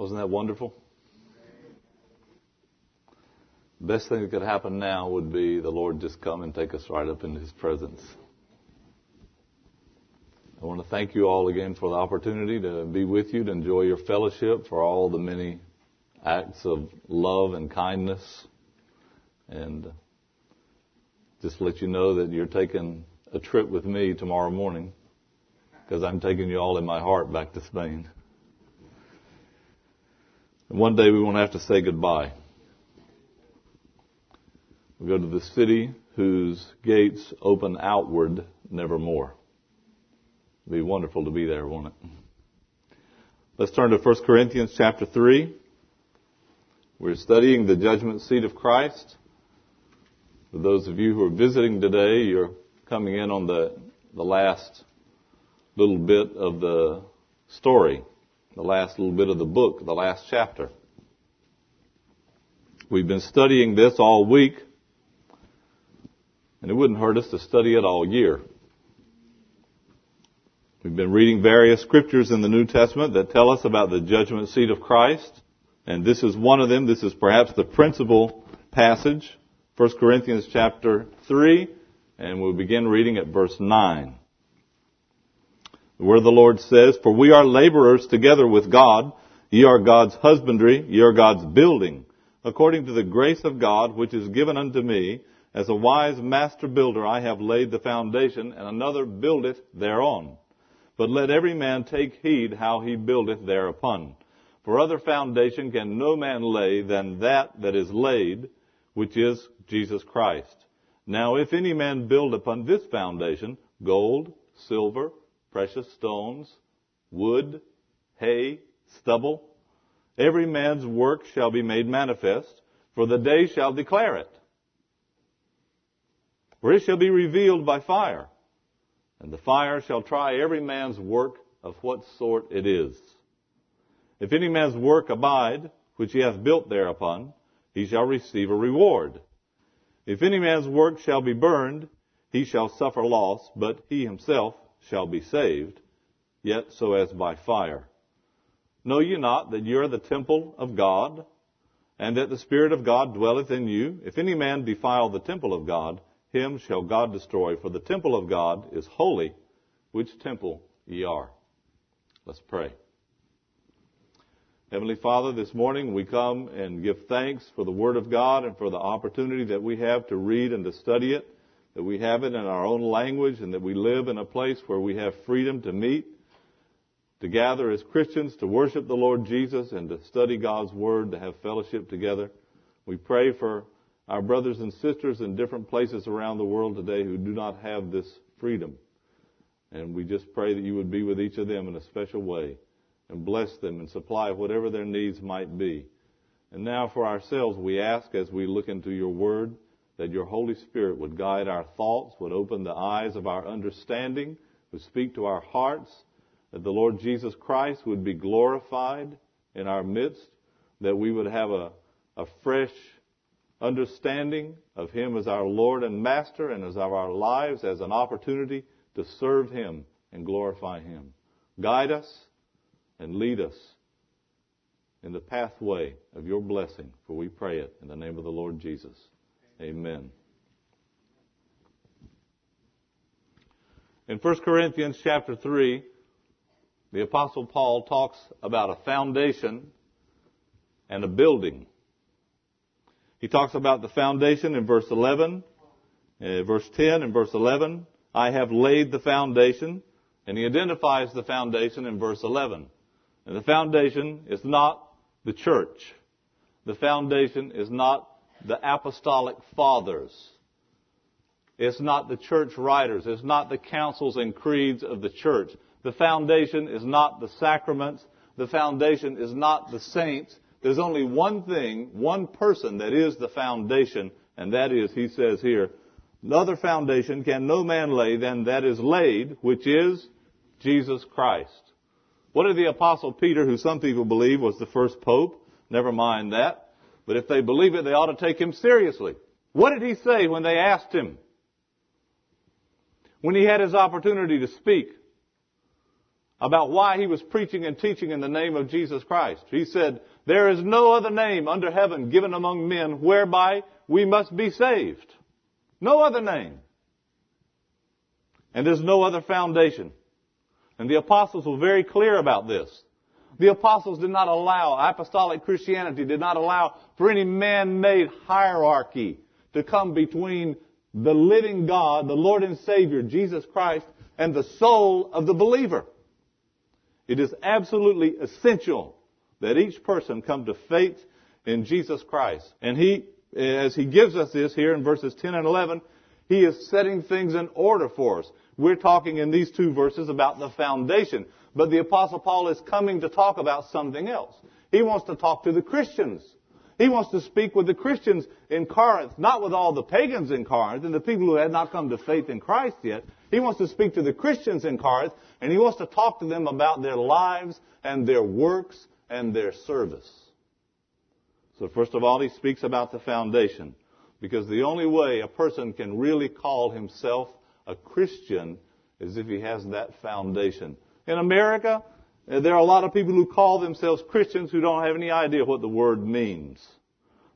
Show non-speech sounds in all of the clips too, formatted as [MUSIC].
Wasn't that wonderful? The best thing that could happen now would be the Lord just come and take us right up into His presence. I want to thank you all again for the opportunity to be with you, to enjoy your fellowship, for all the many acts of love and kindness, and just let you know that you're taking a trip with me tomorrow morning because I'm taking you all in my heart back to Spain. And one day we won't have to say goodbye. We go to the city whose gates open outward nevermore. It'll be wonderful to be there, won't it? Let's turn to 1 Corinthians chapter 3. We're studying the judgment seat of Christ. For those of you who are visiting today, you're coming in on the, the last little bit of the story, the last little bit of the book, the last chapter. We've been studying this all week, and it wouldn't hurt us to study it all year. We've been reading various scriptures in the New Testament that tell us about the judgment seat of Christ, and this is one of them. This is perhaps the principal passage, 1 Corinthians chapter 3, and we'll begin reading at verse 9. Where the Lord says, For we are laborers together with God, ye are God's husbandry, ye are God's building, according to the grace of God which is given unto me, as a wise master builder I have laid the foundation, and another buildeth thereon. But let every man take heed how he buildeth thereupon. For other foundation can no man lay than that that is laid, which is Jesus Christ. Now if any man build upon this foundation, gold, silver, precious stones, wood, hay, stubble, every man's work shall be made manifest, for the day shall declare it. For it shall be revealed by fire, and the fire shall try every man's work of what sort it is. If any man's work abide, which he hath built thereupon, he shall receive a reward. If any man's work shall be burned, he shall suffer loss, but he himself shall be saved, yet so as by fire. Know ye not that ye are the temple of God, and that the Spirit of God dwelleth in you? If any man defile the temple of God, him shall God destroy, for the temple of God is holy, which temple ye are. Let's pray. Heavenly Father, this morning we come and give thanks for the Word of God and for the opportunity that we have to read and to study it, that we have it in our own language and that we live in a place where we have freedom to meet, to gather as Christians, to worship the Lord Jesus and to study God's Word, to have fellowship together. We pray for our brothers and sisters in different places around the world today who do not have this freedom. And we just pray that you would be with each of them in a special way and bless them and supply whatever their needs might be. And now for ourselves, we ask as we look into your word that your Holy Spirit would guide our thoughts, would open the eyes of our understanding, would speak to our hearts, that the Lord Jesus Christ would be glorified in our midst, that we would have a, a fresh understanding of Him as our Lord and Master and as of our lives as an opportunity to serve Him and glorify Him. Guide us and lead us in the pathway of your blessing, for we pray it in the name of the Lord Jesus. Amen. In 1 Corinthians chapter 3, the apostle Paul talks about a foundation and a building. He talks about the foundation in verse 11, uh, verse 10 and verse 11. I have laid the foundation, and he identifies the foundation in verse 11. And the foundation is not the church. The foundation is not the apostolic fathers. It's not the church writers. It's not the councils and creeds of the church. The foundation is not the sacraments. The foundation is not the saints. There's only one thing, one person that is the foundation, and that is, he says here, another foundation can no man lay than that is laid, which is Jesus Christ. What did the apostle Peter, who some people believe was the first pope, never mind that, but if they believe it, they ought to take him seriously. What did he say when they asked him? When he had his opportunity to speak? about why he was preaching and teaching in the name of Jesus Christ. He said, there is no other name under heaven given among men whereby we must be saved. No other name. And there's no other foundation. And the apostles were very clear about this. The apostles did not allow, apostolic Christianity did not allow for any man-made hierarchy to come between the living God, the Lord and Savior, Jesus Christ, and the soul of the believer. It is absolutely essential that each person come to faith in Jesus Christ. And he, as he gives us this here in verses 10 and 11, he is setting things in order for us. We're talking in these two verses about the foundation. But the apostle Paul is coming to talk about something else. He wants to talk to the Christians. He wants to speak with the Christians in Corinth, not with all the pagans in Corinth and the people who had not come to faith in Christ yet. He wants to speak to the Christians in Corinth and he wants to talk to them about their lives and their works and their service. So first of all, he speaks about the foundation because the only way a person can really call himself a Christian is if he has that foundation. In America, uh, there are a lot of people who call themselves Christians who don't have any idea what the word means.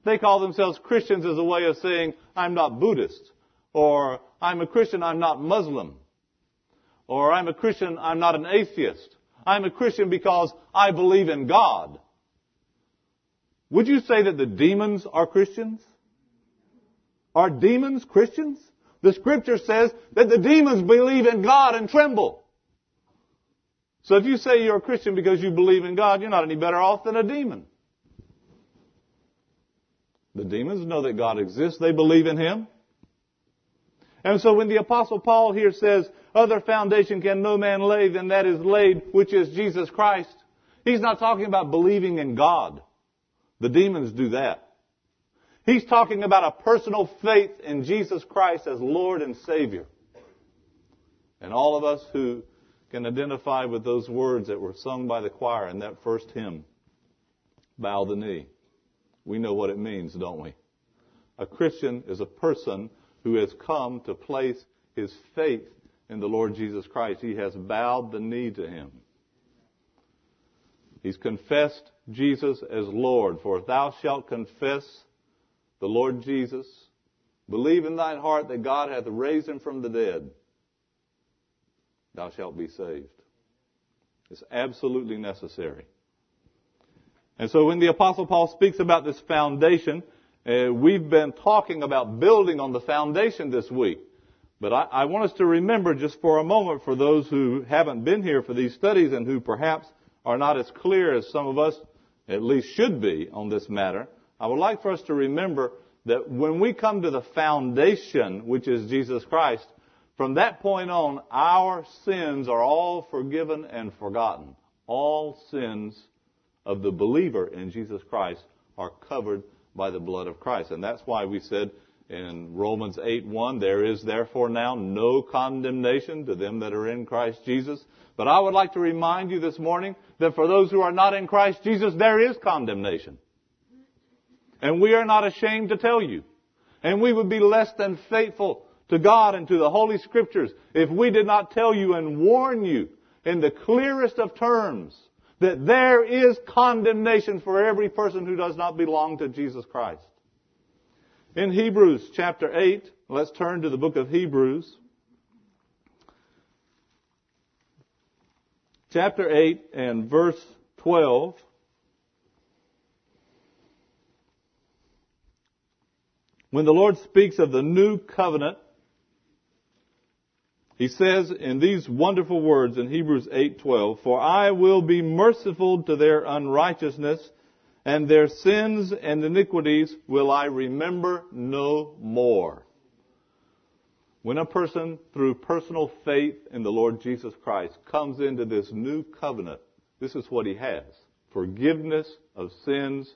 They call themselves Christians as a way of saying, I'm not Buddhist. Or, I'm a Christian, I'm not Muslim. Or, I'm a Christian, I'm not an atheist. I'm a Christian because I believe in God. Would you say that the demons are Christians? Are demons Christians? The scripture says that the demons believe in God and tremble. So if you say you're a Christian because you believe in God, you're not any better off than a demon. The demons know that God exists. They believe in Him. And so when the apostle Paul here says, other foundation can no man lay than that is laid, which is Jesus Christ, he's not talking about believing in God. The demons do that. He's talking about a personal faith in Jesus Christ as Lord and Savior. And all of us who can identify with those words that were sung by the choir in that first hymn. Bow the knee. We know what it means, don't we? A Christian is a person who has come to place his faith in the Lord Jesus Christ. He has bowed the knee to him. He's confessed Jesus as Lord. For thou shalt confess the Lord Jesus, believe in thine heart that God hath raised him from the dead, thou shalt be saved. It's absolutely necessary. And so when the apostle Paul speaks about this foundation, uh, we've been talking about building on the foundation this week. But I, I, want us to remember just for a moment for those who haven't been here for these studies and who perhaps are not as clear as some of us at least should be on this matter. I would like for us to remember that when we come to the foundation, which is Jesus Christ, from that point on, our sins are all forgiven and forgotten. All sins of the believer in Jesus Christ are covered by the blood of Christ. And that's why we said in Romans 8 1, there is therefore now no condemnation to them that are in Christ Jesus. But I would like to remind you this morning that for those who are not in Christ Jesus, there is condemnation. And we are not ashamed to tell you. And we would be less than faithful to God and to the Holy Scriptures if we did not tell you and warn you in the clearest of terms that there is condemnation for every person who does not belong to Jesus Christ. In Hebrews chapter 8, let's turn to the book of Hebrews. Chapter 8 and verse 12. When the Lord speaks of the new covenant, he says in these wonderful words in Hebrews 8:12, "For I will be merciful to their unrighteousness, and their sins and iniquities will I remember no more." When a person, through personal faith in the Lord Jesus Christ, comes into this new covenant, this is what he has. Forgiveness of sins.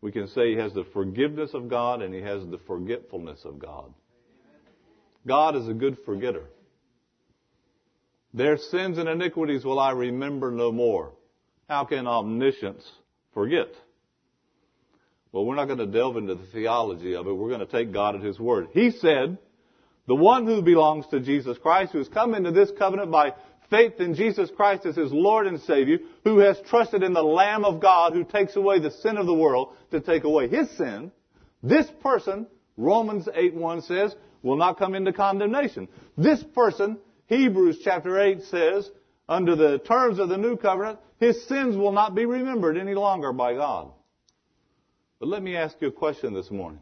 We can say he has the forgiveness of God and he has the forgetfulness of God. God is a good forgetter. Their sins and iniquities will I remember no more. How can omniscience forget? Well, we're not going to delve into the theology of it. We're going to take God at His word. He said, the one who belongs to Jesus Christ, who has come into this covenant by faith in Jesus Christ as his Lord and Savior, who has trusted in the Lamb of God who takes away the sin of the world to take away his sin, this person, Romans 8.1 says, will not come into condemnation. This person, Hebrews chapter 8 says, under the terms of the new covenant, his sins will not be remembered any longer by God. But let me ask you a question this morning.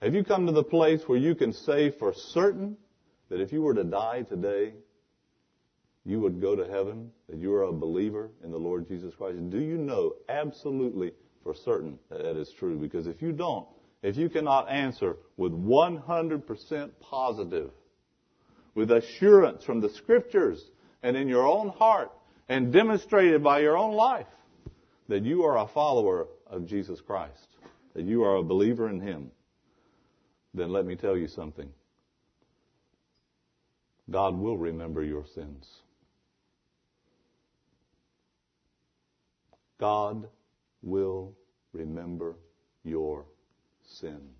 Have you come to the place where you can say for certain that if you were to die today, you would go to heaven, that you are a believer in the Lord Jesus Christ? Do you know absolutely for certain that that is true? Because if you don't, if you cannot answer with 100% positive, with assurance from the scriptures and in your own heart and demonstrated by your own life that you are a follower of Jesus Christ, that you are a believer in Him, then let me tell you something. God will remember your sins. God will remember your sins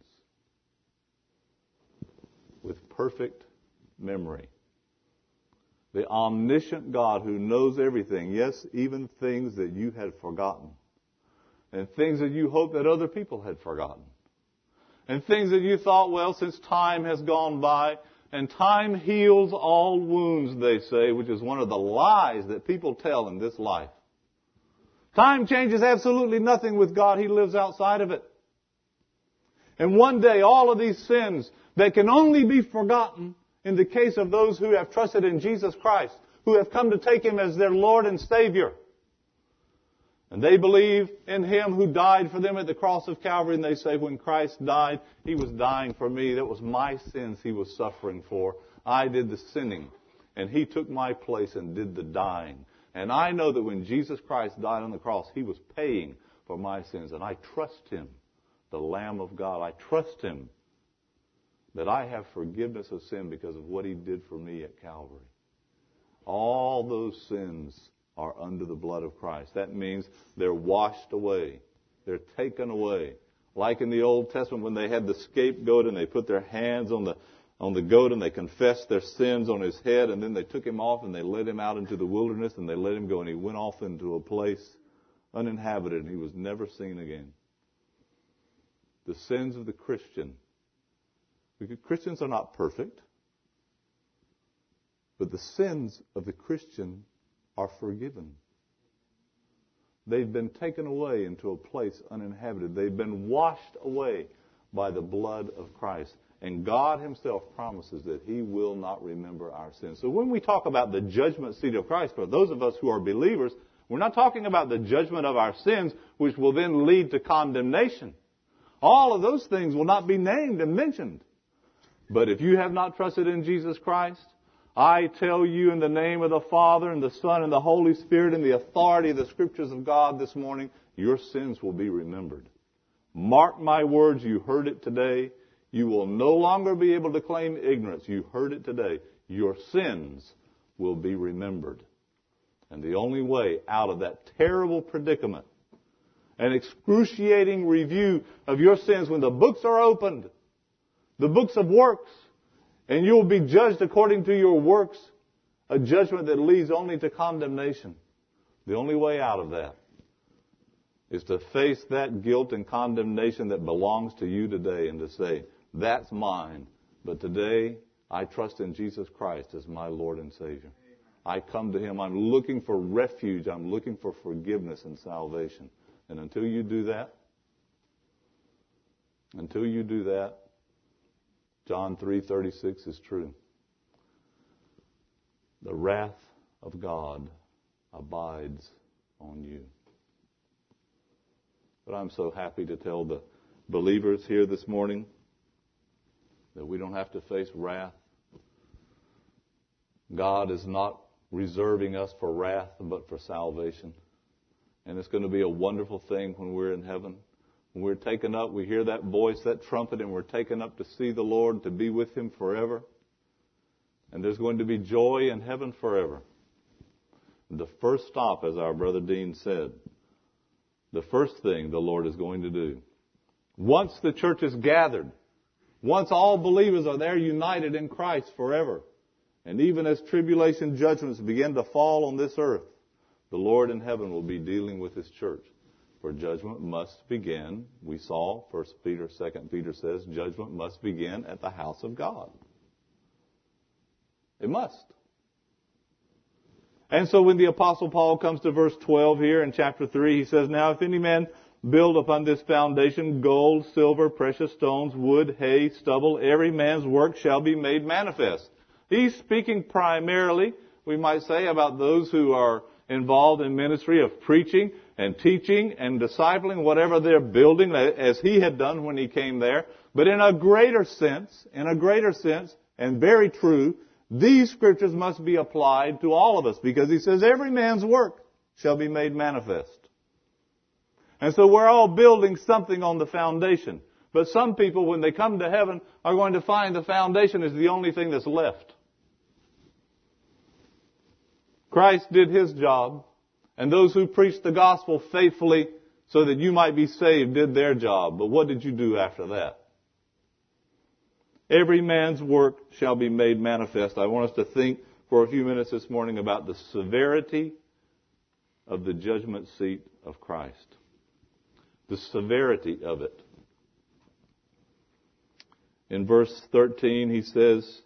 with perfect memory. The omniscient God who knows everything, yes, even things that you had forgotten, and things that you hoped that other people had forgotten, and things that you thought, well, since time has gone by, and time heals all wounds, they say, which is one of the lies that people tell in this life. Time changes absolutely nothing with God. He lives outside of it. And one day, all of these sins that can only be forgotten in the case of those who have trusted in Jesus Christ, who have come to take Him as their Lord and Savior. And they believe in Him who died for them at the cross of Calvary, and they say, when Christ died, He was dying for me. That was my sins He was suffering for. I did the sinning, and He took my place and did the dying. And I know that when Jesus Christ died on the cross, He was paying for my sins, and I trust Him, the Lamb of God. I trust Him that I have forgiveness of sin because of what He did for me at Calvary. All those sins are under the blood of Christ. That means they're washed away. They're taken away. Like in the Old Testament when they had the scapegoat and they put their hands on the, on the goat and they confessed their sins on his head and then they took him off and they led him out into the wilderness and they let him go and he went off into a place uninhabited and he was never seen again. The sins of the Christian Because Christians are not perfect, but the sins of the Christian are forgiven. They've been taken away into a place uninhabited. They've been washed away by the blood of Christ. And God Himself promises that He will not remember our sins. So when we talk about the judgment seat of Christ, for those of us who are believers, we're not talking about the judgment of our sins, which will then lead to condemnation. All of those things will not be named and mentioned. But if you have not trusted in Jesus Christ, I tell you in the name of the Father and the Son and the Holy Spirit and the authority of the Scriptures of God this morning, your sins will be remembered. Mark my words, you heard it today. You will no longer be able to claim ignorance. You heard it today. Your sins will be remembered. And the only way out of that terrible predicament, an excruciating review of your sins when the books are opened, the books of works, and you will be judged according to your works, a judgment that leads only to condemnation. The only way out of that is to face that guilt and condemnation that belongs to you today and to say, that's mine. But today, I trust in Jesus Christ as my Lord and Savior. I come to Him. I'm looking for refuge. I'm looking for forgiveness and salvation. And until you do that, until you do that, John 3:36 is true. The wrath of God abides on you. But I'm so happy to tell the believers here this morning that we don't have to face wrath. God is not reserving us for wrath, but for salvation. And it's going to be a wonderful thing when we're in heaven. When we're taken up, we hear that voice, that trumpet, and we're taken up to see the Lord, to be with Him forever. And there's going to be joy in heaven forever. The first stop, as our brother Dean said, the first thing the Lord is going to do. Once the church is gathered, once all believers are there united in Christ forever, And even as tribulation judgments begin to fall on this earth, the Lord in heaven will be dealing with His church. For judgment must begin, we saw, First Peter, Second Peter says, judgment must begin at the house of God. It must. And so when the apostle Paul comes to verse 12 here in chapter 3, he says, Now if any man build upon this foundation gold, silver, precious stones, wood, hay, stubble, every man's work shall be made manifest. He's speaking primarily, we might say, about those who are involved in ministry of preaching and teaching and discipling whatever they're building as he had done when he came there. But in a greater sense, in a greater sense, and very true, these scriptures must be applied to all of us because he says every man's work shall be made manifest. And so we're all building something on the foundation. But some people, when they come to heaven, are going to find the foundation is the only thing that's left. Christ did his job, and those who preached the gospel faithfully so that you might be saved did their job. But what did you do after that? Every man's work shall be made manifest. I want us to think for a few minutes this morning about the severity of the judgment seat of Christ the severity of it. In verse 13, he says,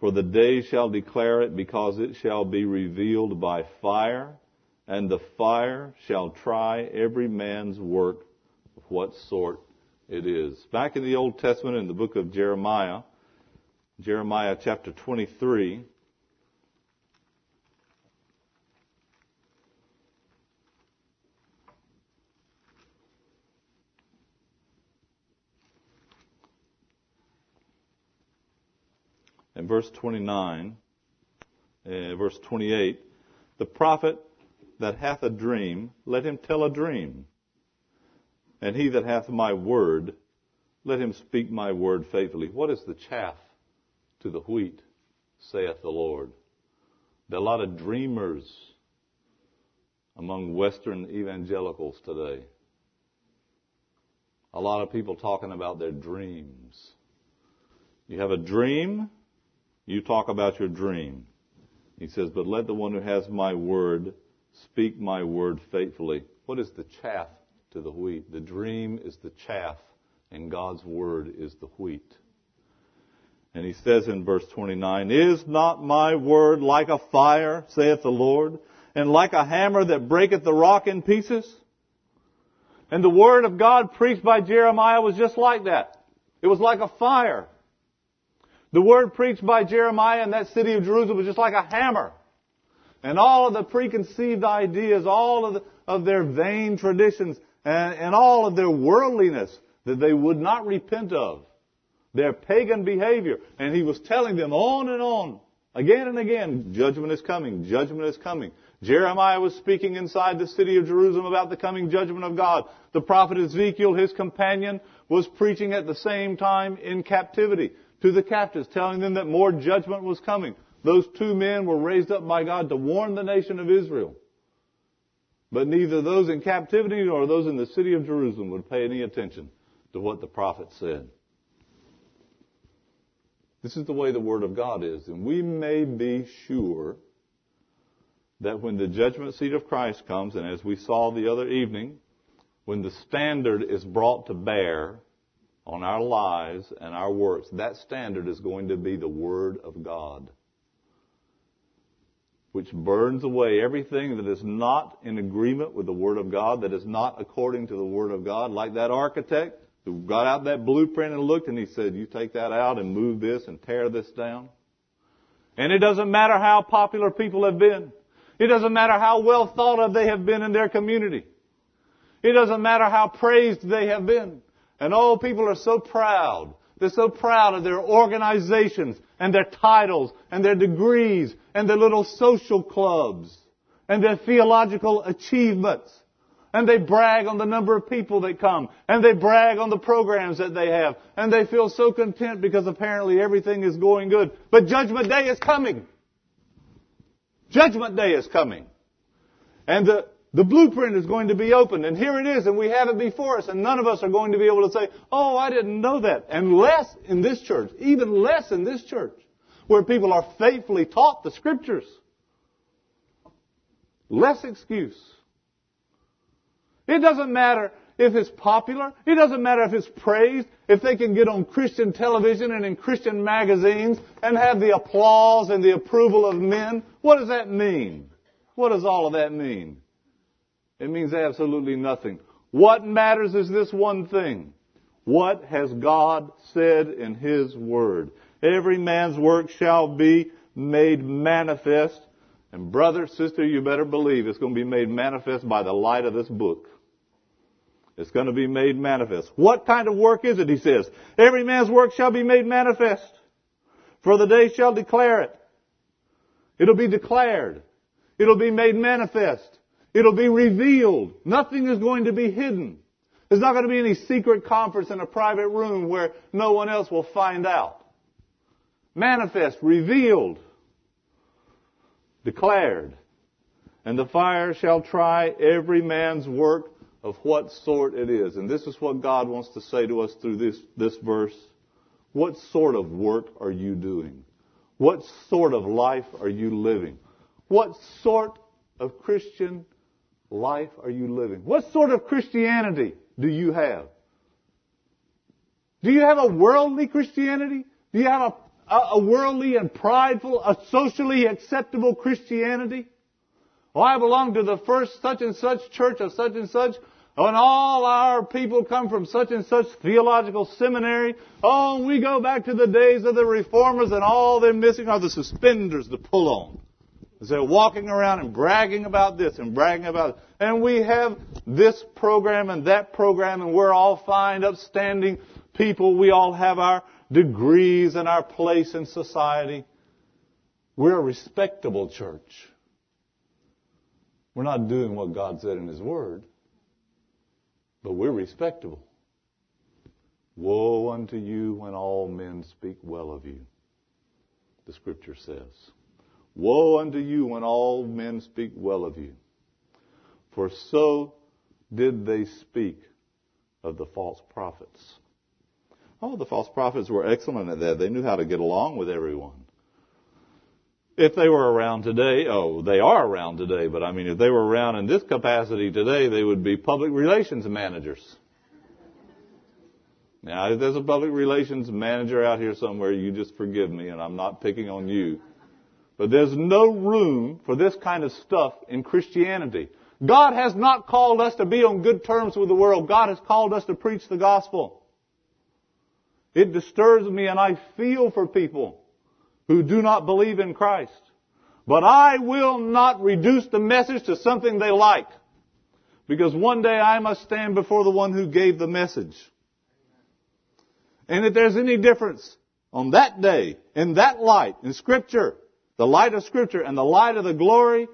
For the day shall declare it, because it shall be revealed by fire, and the fire shall try every man's work of what sort it is. Back in the Old Testament, in the book of Jeremiah, Jeremiah chapter 23, in verse 29, uh, verse 28, the prophet that hath a dream, let him tell a dream. And he that hath my word, let him speak my word faithfully. What is the chaff to the wheat, saith the Lord? There are a lot of dreamers among Western evangelicals today. A lot of people talking about their dreams. You have a dream, you talk about your dream. He says, But let the one who has my word speak my word faithfully. What is the chaff to the wheat? The dream is the chaff, and God's word is the wheat. And he says in verse 29, Is not my word like a fire, saith the Lord, and like a hammer that breaketh the rock in pieces? And the word of God preached by Jeremiah was just like that. It was like a fire. The word preached by Jeremiah in that city of Jerusalem was just like a hammer. And all of the preconceived ideas, all of, the, of their vain traditions, and, and all of their worldliness that they would not repent of. Their pagan behavior. And he was telling them on and on, again and again, judgment is coming, judgment is coming. Jeremiah was speaking inside the city of Jerusalem about the coming judgment of God. The prophet Ezekiel, his companion, was preaching at the same time in captivity to the captives, telling them that more judgment was coming. Those two men were raised up by God to warn the nation of Israel. But neither those in captivity nor those in the city of Jerusalem would pay any attention to what the prophet said. This is the way the Word of God is. And we may be sure that when the judgment seat of Christ comes, and as we saw the other evening, when the standard is brought to bear on our lives and our works, that standard is going to be the Word of God, which burns away everything that is not in agreement with the Word of God, that is not according to the Word of God, like that architect who got out that blueprint and looked and he said, you take that out and move this and tear this down. And it doesn't matter how popular people have been. It doesn't matter how well thought of they have been in their community. It doesn't matter how praised they have been. And all people are so proud. They're so proud of their organizations and their titles and their degrees and their little social clubs and their theological achievements. And they brag on the number of people that come. And they brag on the programs that they have. And they feel so content because apparently everything is going good. But Judgment Day is coming. Judgment Day is coming. And the, the blueprint is going to be opened, and here it is, and we have it before us, and none of us are going to be able to say, oh, I didn't know that. And less in this church, even less in this church, where people are faithfully taught the scriptures. Less excuse. It doesn't matter if it's popular. It doesn't matter if it's praised. If they can get on Christian television and in Christian magazines and have the applause and the approval of men. What does that mean? What does all of that mean? It means absolutely nothing. What matters is this one thing. What has God said in His Word? Every man's work shall be made manifest. And brother, sister, you better believe it's going to be made manifest by the light of this book. It's going to be made manifest. What kind of work is it? He says, every man's work shall be made manifest. For the day shall declare it. It'll be declared. It'll be made manifest. It'll be revealed. Nothing is going to be hidden. There's not going to be any secret conference in a private room where no one else will find out. Manifest, revealed, declared. And the fire shall try every man's work of what sort it is. And this is what God wants to say to us through this, this verse. What sort of work are you doing? What sort of life are you living? What sort of Christian life are you living? What sort of Christianity do you have? Do you have a worldly Christianity? Do you have a, a, worldly and prideful, a socially acceptable Christianity? Oh, I belong to the first such and such church of such and such. and all our people come from such and such theological seminary, oh, we go back to the days of the reformers and all they're missing are the suspenders to pull on. They're walking around and bragging about this and bragging about it. And we have this program and that program and we're all fine, upstanding people. We all have our degrees and our place in society. We're a respectable church. We're not doing what God said in His Word but we're respectable. Woe unto you when all men speak well of you, the scripture says. Woe unto you when all men speak well of you. For so did they speak of the false prophets. Oh, the false prophets were excellent at that. They knew how to get along with everyone. If they were around today, oh, they are around today, but I mean, if they were around in this capacity today, they would be public relations managers. Now, if there's a public relations manager out here somewhere, you just forgive me, and I'm not picking on you. There's no room for this kind of stuff in Christianity. God has not called us to be on good terms with the world. God has called us to preach the gospel. It disturbs me and I feel for people who do not believe in Christ. But I will not reduce the message to something they like. Because one day I must stand before the one who gave the message. And if there's any difference on that day, in that light, in Scripture, the light of Scripture and the light of the glory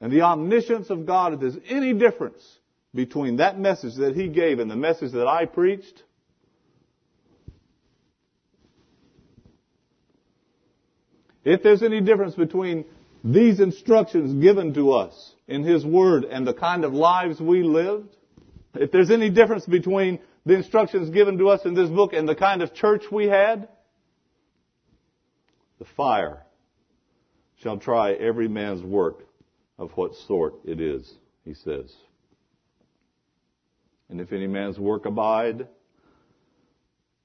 and the omniscience of God, if there's any difference between that message that He gave and the message that I preached, If there's any difference between these instructions given to us in His Word and the kind of lives we lived, if there's any difference between the instructions given to us in this book and the kind of church we had, the fire shall try every man's work of what sort it is, he says. And if any man's work abide,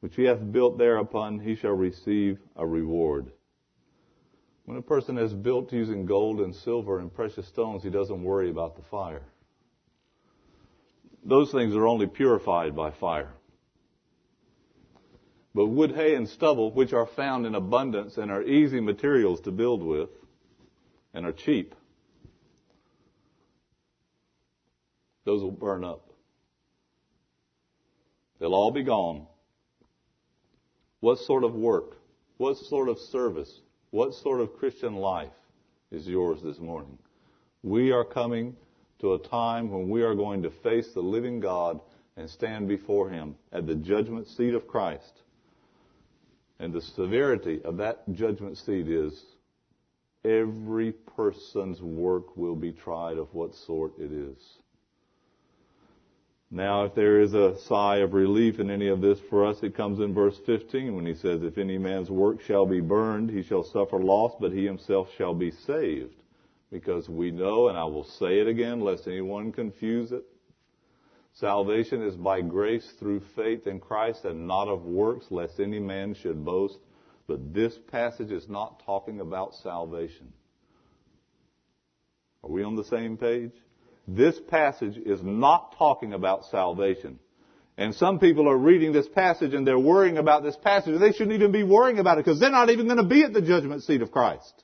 which he hath built thereupon, he shall receive a reward. When a person has built using gold and silver and precious stones, he doesn't worry about the fire. Those things are only purified by fire. But wood, hay, and stubble, which are found in abundance and are easy materials to build with and are cheap, those will burn up. They'll all be gone. What sort of work? What sort of service what sort of Christian life is yours this morning? We are coming to a time when we are going to face the living God and stand before Him at the judgment seat of Christ. And the severity of that judgment seat is every person's work will be tried of what sort it is. Now, if there is a sigh of relief in any of this for us, it comes in verse 15 when he says, If any man's work shall be burned, he shall suffer loss, but he himself shall be saved. Because we know, and I will say it again, lest anyone confuse it, salvation is by grace through faith in Christ and not of works, lest any man should boast. But this passage is not talking about salvation. Are we on the same page? This passage is not talking about salvation. And some people are reading this passage and they're worrying about this passage. They shouldn't even be worrying about it because they're not even going to be at the judgment seat of Christ.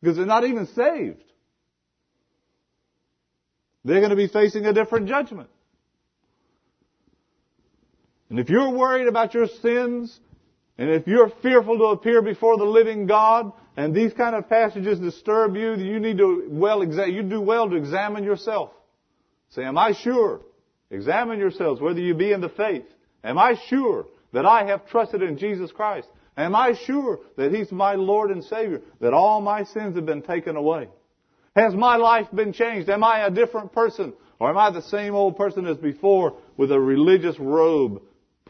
Because they're not even saved. They're going to be facing a different judgment. And if you're worried about your sins, and if you're fearful to appear before the living God, and these kind of passages disturb you, you need to well you do well to examine yourself. Say, am I sure? Examine yourselves whether you be in the faith. Am I sure that I have trusted in Jesus Christ? Am I sure that He's my Lord and Savior? That all my sins have been taken away? Has my life been changed? Am I a different person? Or am I the same old person as before with a religious robe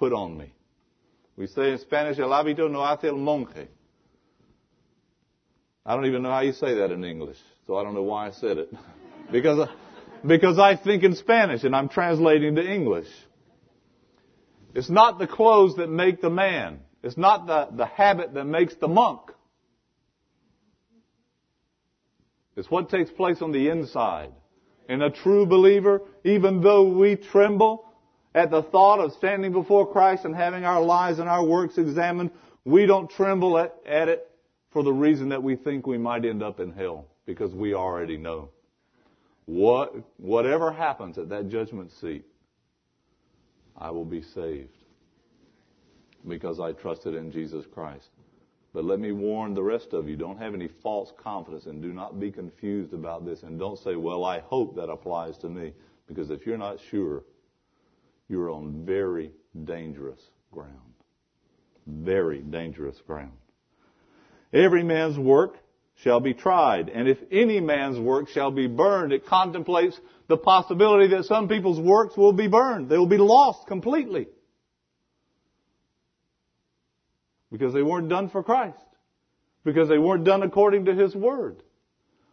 put on me? We say in Spanish, el hábito no hace el monje. I don't even know how you say that in English, so I don't know why I said it. [LAUGHS] because, because I think in Spanish and I'm translating to English. It's not the clothes that make the man. It's not the, the habit that makes the monk. It's what takes place on the inside. And a true believer, even though we tremble at the thought of standing before Christ and having our lives and our works examined, we don't tremble at, at it for the reason that we think we might end up in hell because we already know. What, whatever happens at that judgment seat, I will be saved because I trusted in Jesus Christ. But let me warn the rest of you, don't have any false confidence and do not be confused about this and don't say, well, I hope that applies to me. Because if you're not sure, you're on very dangerous ground. Very dangerous ground. Every man's work shall be tried, and if any man's work shall be burned, it contemplates the possibility that some people's works will be burned. They will be lost completely. Because they weren't done for Christ. Because they weren't done according to His Word.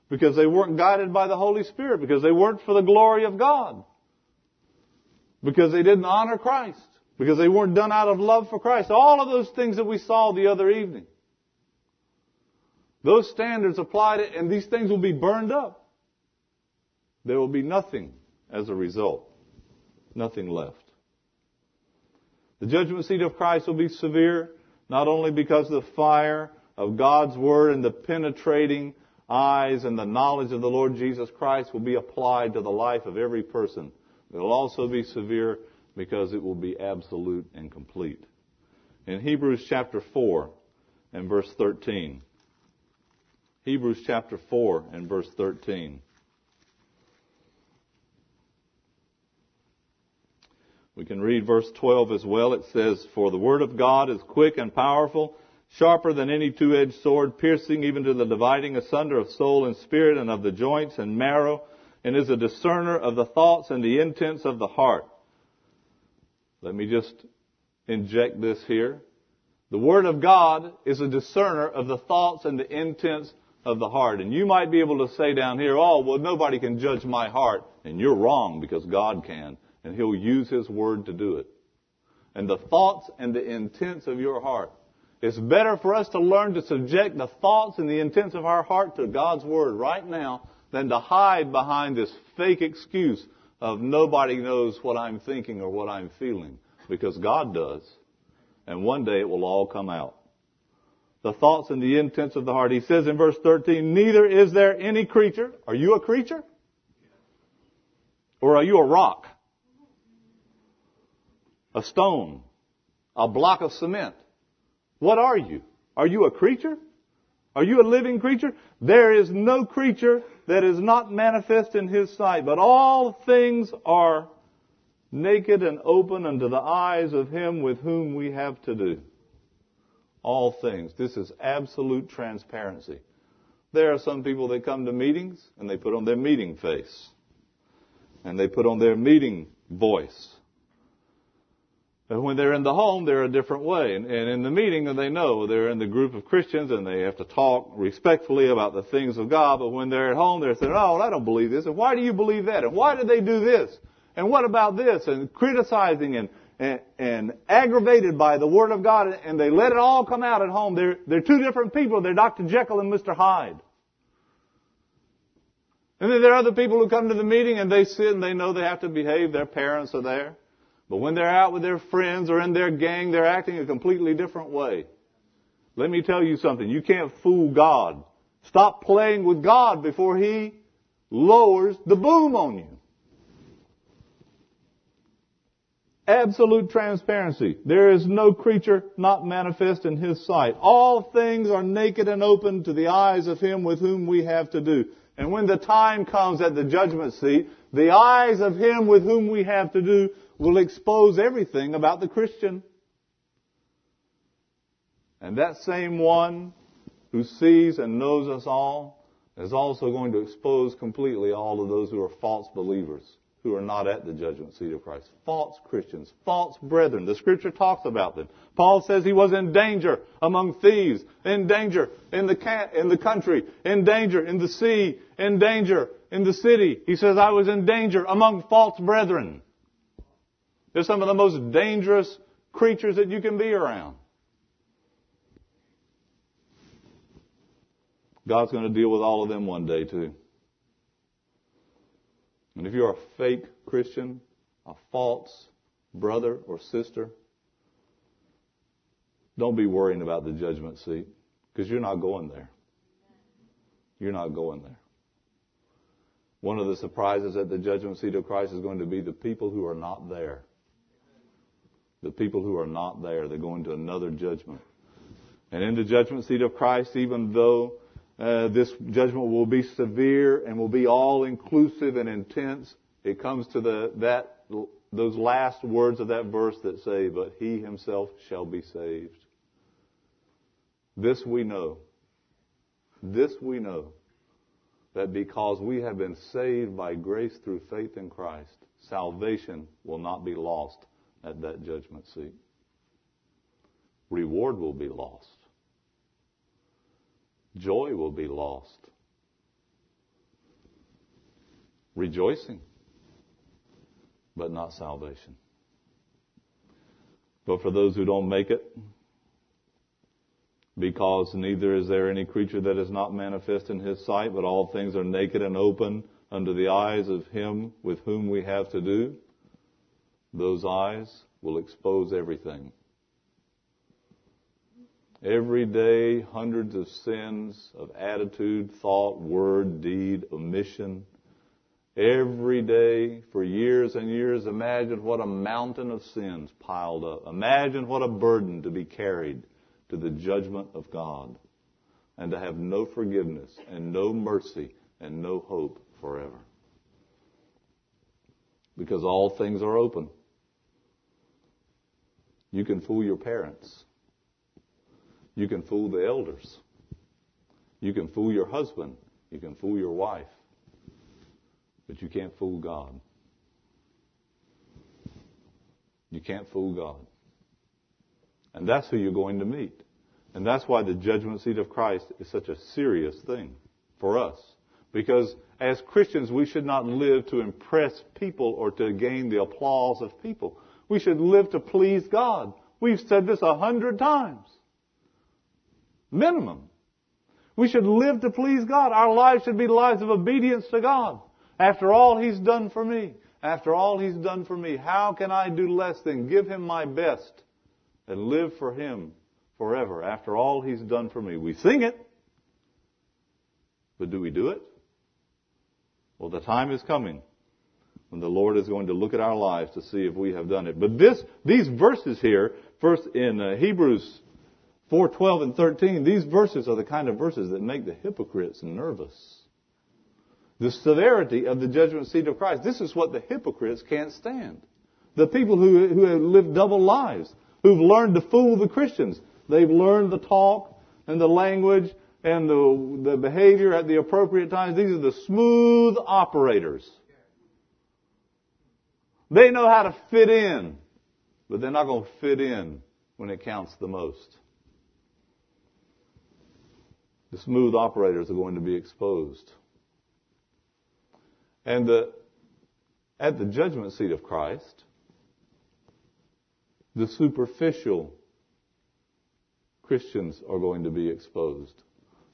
Because they weren't guided by the Holy Spirit. Because they weren't for the glory of God. Because they didn't honor Christ. Because they weren't done out of love for Christ. All of those things that we saw the other evening. Those standards apply to, and these things will be burned up. There will be nothing as a result. Nothing left. The judgment seat of Christ will be severe, not only because of the fire of God's Word and the penetrating eyes and the knowledge of the Lord Jesus Christ will be applied to the life of every person. It will also be severe because it will be absolute and complete. In Hebrews chapter 4 and verse 13, Hebrews chapter 4 and verse 13. We can read verse 12 as well. It says, For the word of God is quick and powerful, sharper than any two-edged sword, piercing even to the dividing asunder of soul and spirit and of the joints and marrow, and is a discerner of the thoughts and the intents of the heart. Let me just inject this here. The Word of God is a discerner of the thoughts and the intents of the heart. And you might be able to say down here, oh, well, nobody can judge my heart. And you're wrong because God can. And He'll use His Word to do it. And the thoughts and the intents of your heart. It's better for us to learn to subject the thoughts and the intents of our heart to God's Word right now than to hide behind this fake excuse of nobody knows what I'm thinking or what I'm feeling. Because God does. And one day it will all come out the thoughts and the intents of the heart. He says in verse 13, neither is there any creature. Are you a creature? Or are you a rock? A stone? A block of cement? What are you? Are you a creature? Are you a living creature? There is no creature that is not manifest in His sight, but all things are naked and open unto the eyes of Him with whom we have to do all things. This is absolute transparency. There are some people that come to meetings and they put on their meeting face. And they put on their meeting voice. But when they're in the home, they're a different way. And, and in the meeting, they know they're in the group of Christians and they have to talk respectfully about the things of God. But when they're at home, they're saying, oh, I don't believe this. And why do you believe that? And why did they do this? And what about this? And criticizing and, and, and aggravated by the Word of God. And they let it all come out at home. They're, they're two different people. They're Dr. Jekyll and Mr. Hyde. And then there are other people who come to the meeting and they sit and they know they have to behave. Their parents are there. But when they're out with their friends or in their gang, they're acting a completely different way. Let me tell you something. You can't fool God. Stop playing with God before He lowers the boom on you. Absolute transparency. There is no creature not manifest in His sight. All things are naked and open to the eyes of Him with whom we have to do. And when the time comes at the judgment seat, the eyes of Him with whom we have to do will expose everything about the Christian. And that same one who sees and knows us all is also going to expose completely all of those who are false believers, who are not at the judgment seat of Christ. False Christians, false brethren. The scripture talks about them. Paul says he was in danger among thieves, in danger in the, in the country, in danger in the sea, in danger in the city. He says, I was in danger among false brethren. They're some of the most dangerous creatures that you can be around. God's going to deal with all of them one day too. And if you're a fake Christian, a false brother or sister, don't be worrying about the judgment seat because you're not going there. You're not going there. One of the surprises at the judgment seat of Christ is going to be the people who are not there. The people who are not there, they're going to another judgment. And in the judgment seat of Christ, even though uh, this judgment will be severe and will be all inclusive and intense, it comes to the that those last words of that verse that say, "But he himself shall be saved." This we know. This we know that because we have been saved by grace through faith in Christ, salvation will not be lost at that judgment seat. Reward will be lost. Joy will be lost. Rejoicing, but not salvation. But for those who don't make it, because neither is there any creature that is not manifest in his sight, but all things are naked and open under the eyes of him with whom we have to do. Those eyes will expose everything. Every day, hundreds of sins of attitude, thought, word, deed, omission. Every day, for years and years, imagine what a mountain of sins piled up. Imagine what a burden to be carried to the judgment of God and to have no forgiveness and no mercy and no hope forever. Because all things are open. You can fool your parents. You can fool the elders. You can fool your husband. You can fool your wife. But you can't fool God. You can't fool God. And that's who you're going to meet. And that's why the judgment seat of Christ is such a serious thing for us. Because as Christians, we should not live to impress people or to gain the applause of people. We should live to please God. We've said this a hundred times. Minimum. We should live to please God. Our lives should be lives of obedience to God. After all He's done for me, after all He's done for me, how can I do less than give Him my best and live for Him forever after all He's done for me? We sing it, but do we do it? Well, the time is coming when the Lord is going to look at our lives to see if we have done it. But this, these verses here, first in uh, Hebrews 4, 12 and 13, these verses are the kind of verses that make the hypocrites nervous. The severity of the judgment seat of Christ. This is what the hypocrites can't stand. The people who, who have lived double lives, who've learned to fool the Christians. They've learned the talk and the language and the, the behavior at the appropriate times. These are the smooth operators. They know how to fit in, but they're not going to fit in when it counts the most. The smooth operators are going to be exposed. And the, at the judgment seat of Christ, the superficial Christians are going to be exposed.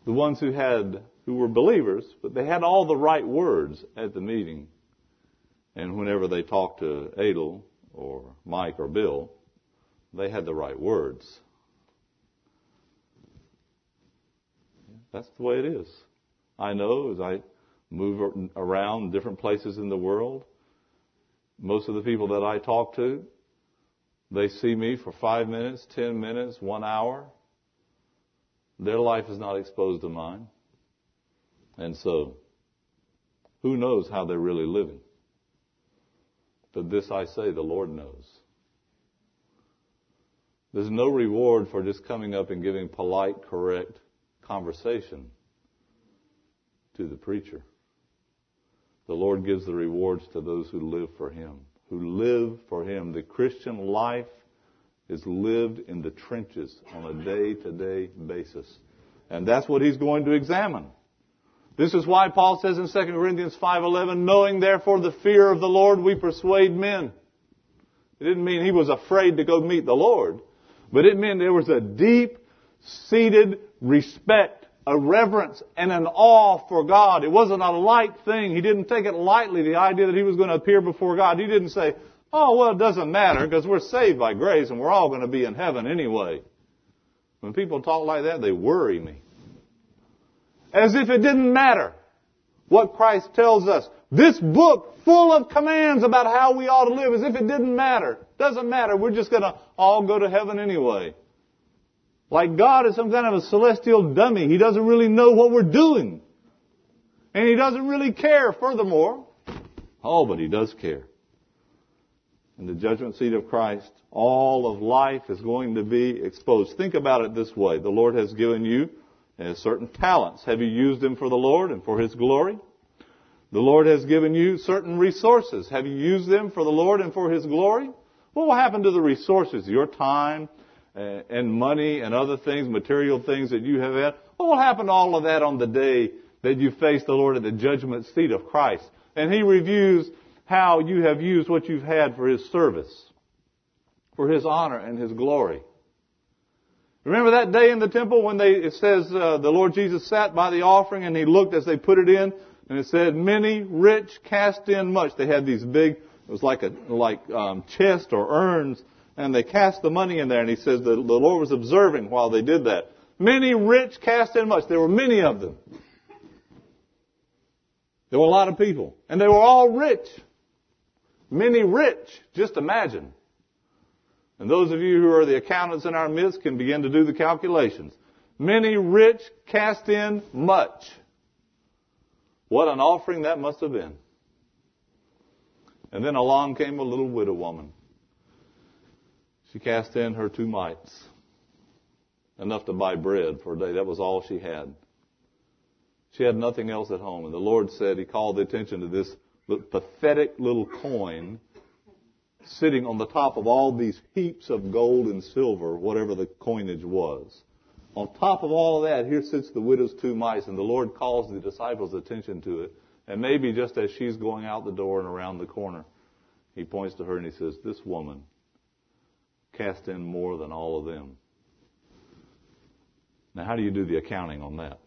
The ones who had, who were believers, but they had all the right words at the meeting. And whenever they talked to Adel or Mike or Bill, they had the right words. That's the way it is. I know as I move around different places in the world, most of the people that I talk to, they see me for five minutes, ten minutes, one hour. Their life is not exposed to mine. And so, who knows how they're really living? But this I say, the Lord knows. There's no reward for just coming up and giving polite, correct conversation to the preacher. The Lord gives the rewards to those who live for Him, who live for Him. The Christian life is lived in the trenches on a day to day basis. And that's what He's going to examine. This is why Paul says in 2 Corinthians 5:11, knowing therefore the fear of the Lord, we persuade men. It didn't mean he was afraid to go meet the Lord, but it meant there was a deep seated respect, a reverence, and an awe for God. It wasn't a light thing. He didn't take it lightly, the idea that he was going to appear before God. He didn't say, oh, well, it doesn't matter because we're saved by grace and we're all going to be in heaven anyway. When people talk like that, they worry me as if it didn't matter what Christ tells us. This book full of commands about how we ought to live as if it didn't matter. Doesn't matter. We're just gonna all go to heaven anyway. Like God is some kind of a celestial dummy. He doesn't really know what we're doing. And He doesn't really care furthermore. Oh, but He does care. In the judgment seat of Christ, all of life is going to be exposed. Think about it this way. The Lord has given you has certain talents. Have you used them for the Lord and for His glory? The Lord has given you certain resources. Have you used them for the Lord and for His glory? What will happen to the resources? Your time uh, and money and other things, material things that you have had. What will happen to all of that on the day that you face the Lord at the judgment seat of Christ? And He reviews how you have used what you've had for His service, for His honor and His glory. Remember that day in the temple when they, it says uh, the Lord Jesus sat by the offering and he looked as they put it in, and it said, "Many rich cast in much." They had these big, it was like a like um, chest or urns, and they cast the money in there. And he says the, the Lord was observing while they did that. Many rich cast in much. There were many of them. There were a lot of people, and they were all rich. Many rich. Just imagine. And those of you who are the accountants in our midst can begin to do the calculations. Many rich cast in much. What an offering that must have been. And then along came a little widow woman. She cast in her two mites. Enough to buy bread for a day. That was all she had. She had nothing else at home. And the Lord said, He called the attention to this pathetic little coin sitting on the top of all these heaps of gold and silver, whatever the coinage was. On top of all of that, here sits the widow's two mice, and the Lord calls the disciples' attention to it. And maybe just as she's going out the door and around the corner, he points to her and he says, This woman cast in more than all of them. Now, how do you do the accounting on that?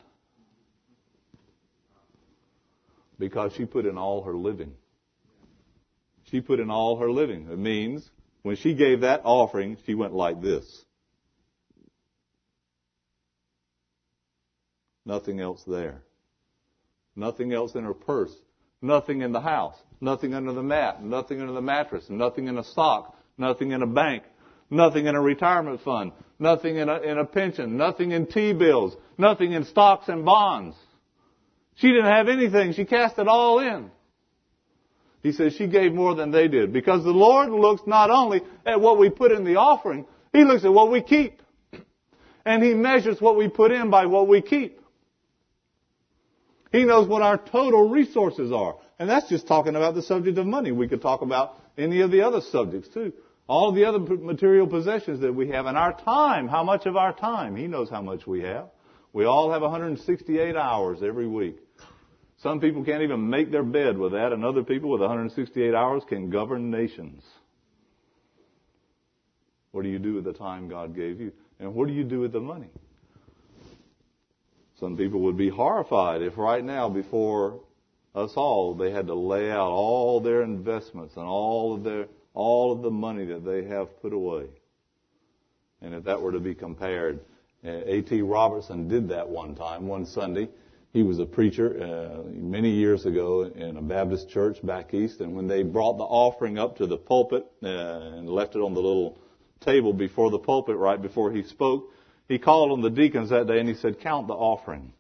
Because she put in all her living. She put in all her living. It means when she gave that offering, she went like this. Nothing else there. Nothing else in her purse. Nothing in the house. Nothing under the mat. Nothing under the mattress. Nothing in a sock. Nothing in a bank. Nothing in a retirement fund. Nothing in a, in a pension. Nothing in T-bills. Nothing in stocks and bonds. She didn't have anything. She cast it all in. He says she gave more than they did. Because the Lord looks not only at what we put in the offering, He looks at what we keep. And He measures what we put in by what we keep. He knows what our total resources are. And that's just talking about the subject of money. We could talk about any of the other subjects too. All the other material possessions that we have and our time. How much of our time? He knows how much we have. We all have 168 hours every week. Some people can't even make their bed with that and other people with 168 hours can govern nations. What do you do with the time God gave you? And what do you do with the money? Some people would be horrified if right now before us all they had to lay out all their investments and all of their all of the money that they have put away. And if that were to be compared, A.T. Robertson did that one time, one Sunday. He was a preacher uh, many years ago in a Baptist church back east, and when they brought the offering up to the pulpit uh, and left it on the little table before the pulpit right before he spoke, he called on the deacons that day and he said, count the offering.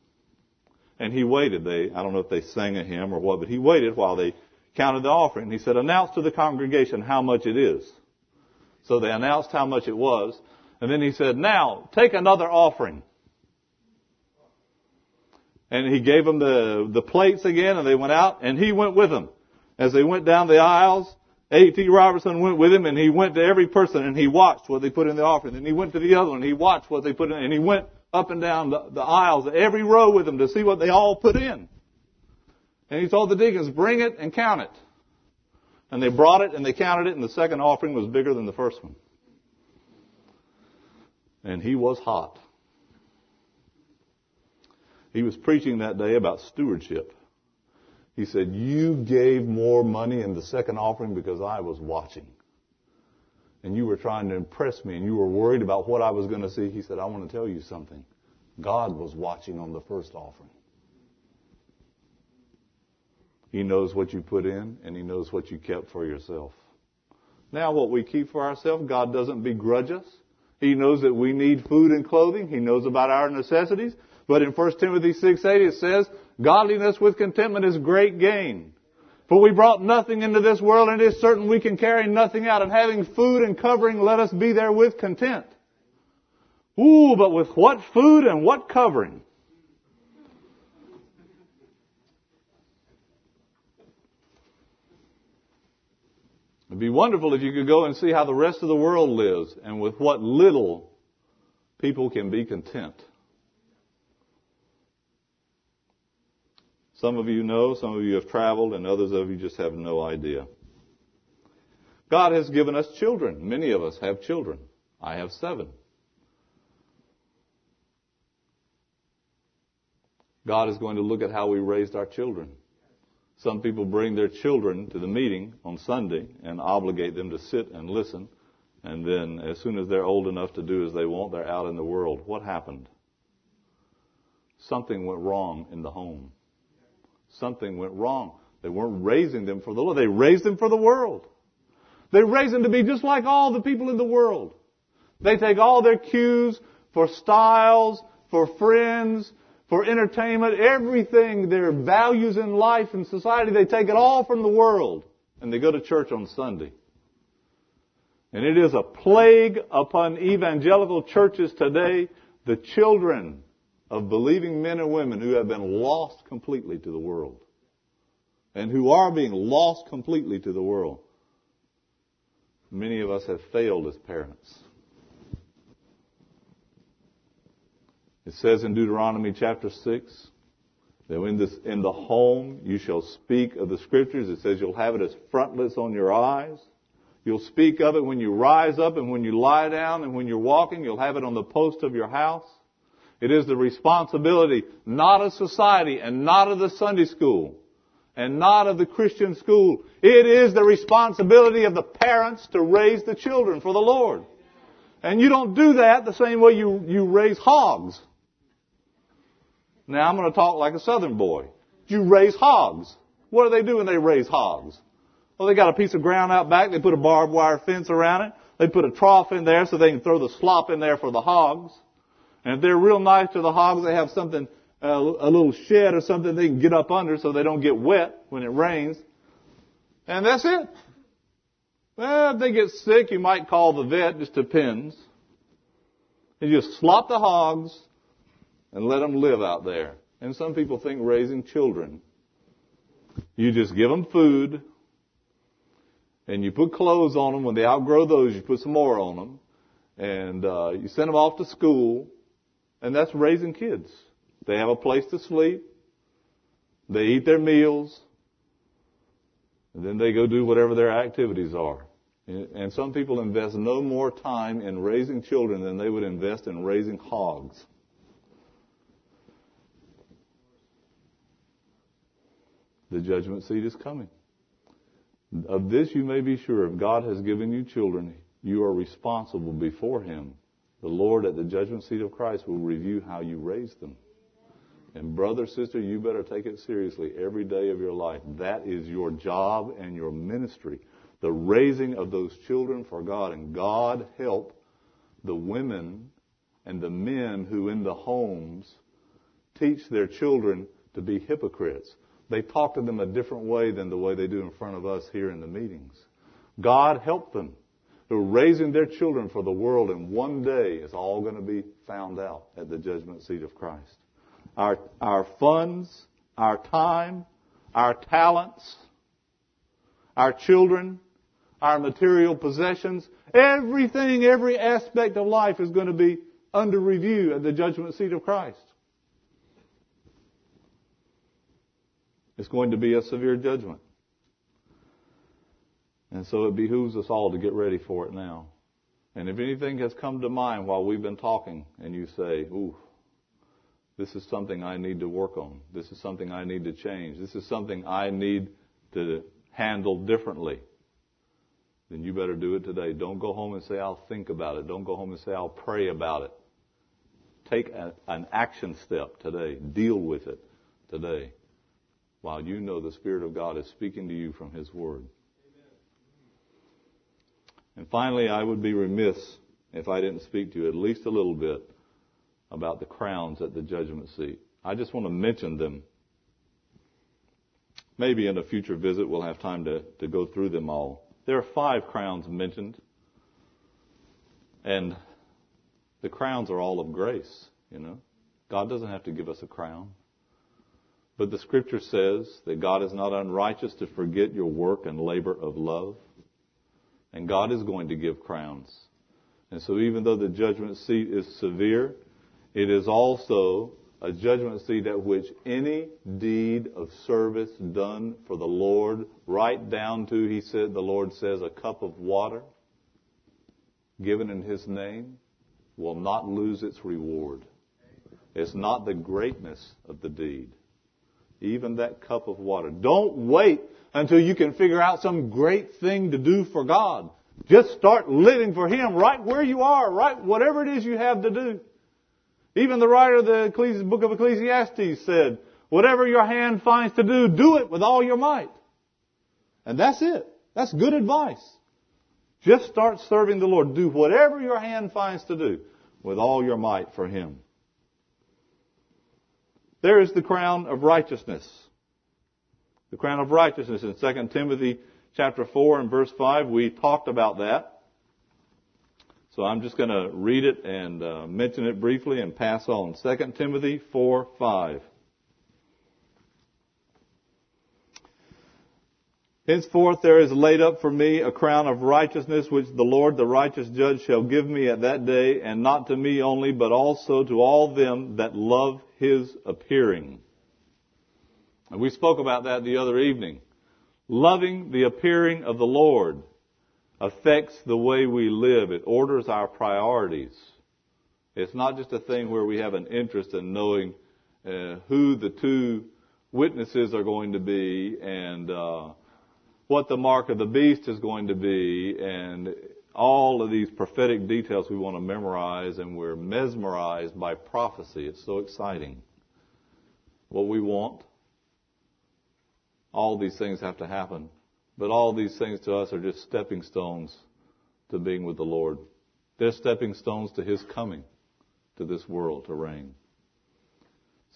And he waited. They, I don't know if they sang a hymn or what, but he waited while they counted the offering. He said, announce to the congregation how much it is. So they announced how much it was. And then he said, now take another offering. And he gave them the, the plates again and they went out and he went with them. As they went down the aisles, A.T. Robertson went with him and he went to every person and he watched what they put in the offering. And he went to the other one and he watched what they put in and he went up and down the, the aisles, every row with them to see what they all put in. And he told the deacons, bring it and count it. And they brought it and they counted it and the second offering was bigger than the first one. And he was hot. He was preaching that day about stewardship. He said, You gave more money in the second offering because I was watching. And you were trying to impress me and you were worried about what I was going to see. He said, I want to tell you something. God was watching on the first offering. He knows what you put in and He knows what you kept for yourself. Now what we keep for ourselves, God doesn't begrudge us. He knows that we need food and clothing. He knows about our necessities. But in 1 Timothy 6, 8 it says, Godliness with contentment is great gain. For we brought nothing into this world, and it is certain we can carry nothing out. And having food and covering, let us be there with content. Ooh, but with what food and what covering? It'd be wonderful if you could go and see how the rest of the world lives and with what little people can be content. Some of you know, some of you have traveled, and others of you just have no idea. God has given us children. Many of us have children. I have seven. God is going to look at how we raised our children. Some people bring their children to the meeting on Sunday and obligate them to sit and listen. And then as soon as they're old enough to do as they want, they're out in the world. What happened? Something went wrong in the home something went wrong. They weren't raising them for the Lord. They raised them for the world. They raised them to be just like all the people in the world. They take all their cues for styles, for friends, for entertainment, everything, their values in life and society, they take it all from the world. And they go to church on Sunday. And it is a plague upon evangelical churches today. The children of believing men and women who have been lost completely to the world and who are being lost completely to the world. Many of us have failed as parents. It says in Deuteronomy chapter 6 that in, this, in the home you shall speak of the scriptures. It says you'll have it as frontlets on your eyes. You'll speak of it when you rise up and when you lie down and when you're walking. You'll have it on the post of your house. It is the responsibility not of society and not of the Sunday school and not of the Christian school. It is the responsibility of the parents to raise the children for the Lord. And you don't do that the same way you, you raise hogs. Now I'm going to talk like a southern boy. You raise hogs. What do they do when they raise hogs? Well, they got a piece of ground out back. They put a barbed wire fence around it. They put a trough in there so they can throw the slop in there for the hogs. And if they're real nice to the hogs, they have something, uh, a little shed or something they can get up under so they don't get wet when it rains. And that's it. Well, if they get sick, you might call the vet, just depends. You just slop the hogs and let them live out there. And some people think raising children You just give them food, and you put clothes on them. When they outgrow those, you put some more on them, and uh, you send them off to school, and that's raising kids. They have a place to sleep. They eat their meals. And then they go do whatever their activities are. And some people invest no more time in raising children than they would invest in raising hogs. The judgment seat is coming. Of this you may be sure. If God has given you children, you are responsible before Him. The Lord at the judgment seat of Christ will review how you raised them. And brother, sister, you better take it seriously every day of your life. That is your job and your ministry. The raising of those children for God. And God help the women and the men who in the homes teach their children to be hypocrites. They talk to them a different way than the way they do in front of us here in the meetings. God help them. They're raising their children for the world, and one day it's all going to be found out at the judgment seat of Christ. Our, our funds, our time, our talents, our children, our material possessions, everything, every aspect of life is going to be under review at the judgment seat of Christ. It's going to be a severe judgment. And so it behooves us all to get ready for it now. And if anything has come to mind while we've been talking and you say, ooh, this is something I need to work on. This is something I need to change. This is something I need to handle differently. Then you better do it today. Don't go home and say, I'll think about it. Don't go home and say, I'll pray about it. Take a, an action step today. Deal with it today while you know the Spirit of God is speaking to you from His Word. And finally, I would be remiss if I didn't speak to you at least a little bit about the crowns at the judgment seat. I just want to mention them. Maybe in a future visit we'll have time to, to go through them all. There are five crowns mentioned. And the crowns are all of grace, you know. God doesn't have to give us a crown. But the scripture says that God is not unrighteous to forget your work and labor of love. And God is going to give crowns. And so even though the judgment seat is severe, it is also a judgment seat at which any deed of service done for the Lord, right down to, he said, the Lord says, a cup of water given in his name will not lose its reward. It's not the greatness of the deed. Even that cup of water. Don't wait until you can figure out some great thing to do for God. Just start living for Him right where you are, right whatever it is you have to do. Even the writer of the book of Ecclesiastes said, whatever your hand finds to do, do it with all your might. And that's it. That's good advice. Just start serving the Lord. Do whatever your hand finds to do with all your might for Him. There is the crown of righteousness. The crown of righteousness in 2 Timothy chapter 4 and verse 5, we talked about that. So I'm just going to read it and uh, mention it briefly and pass on. 2 Timothy 4, 5. Henceforth there is laid up for me a crown of righteousness which the Lord the righteous judge shall give me at that day, and not to me only, but also to all them that love his appearing. And we spoke about that the other evening. Loving the appearing of the Lord affects the way we live. It orders our priorities. It's not just a thing where we have an interest in knowing uh, who the two witnesses are going to be and uh, what the mark of the beast is going to be and all of these prophetic details we want to memorize and we're mesmerized by prophecy. It's so exciting. What we want, all these things have to happen. But all these things to us are just stepping stones to being with the Lord. They're stepping stones to His coming to this world to reign.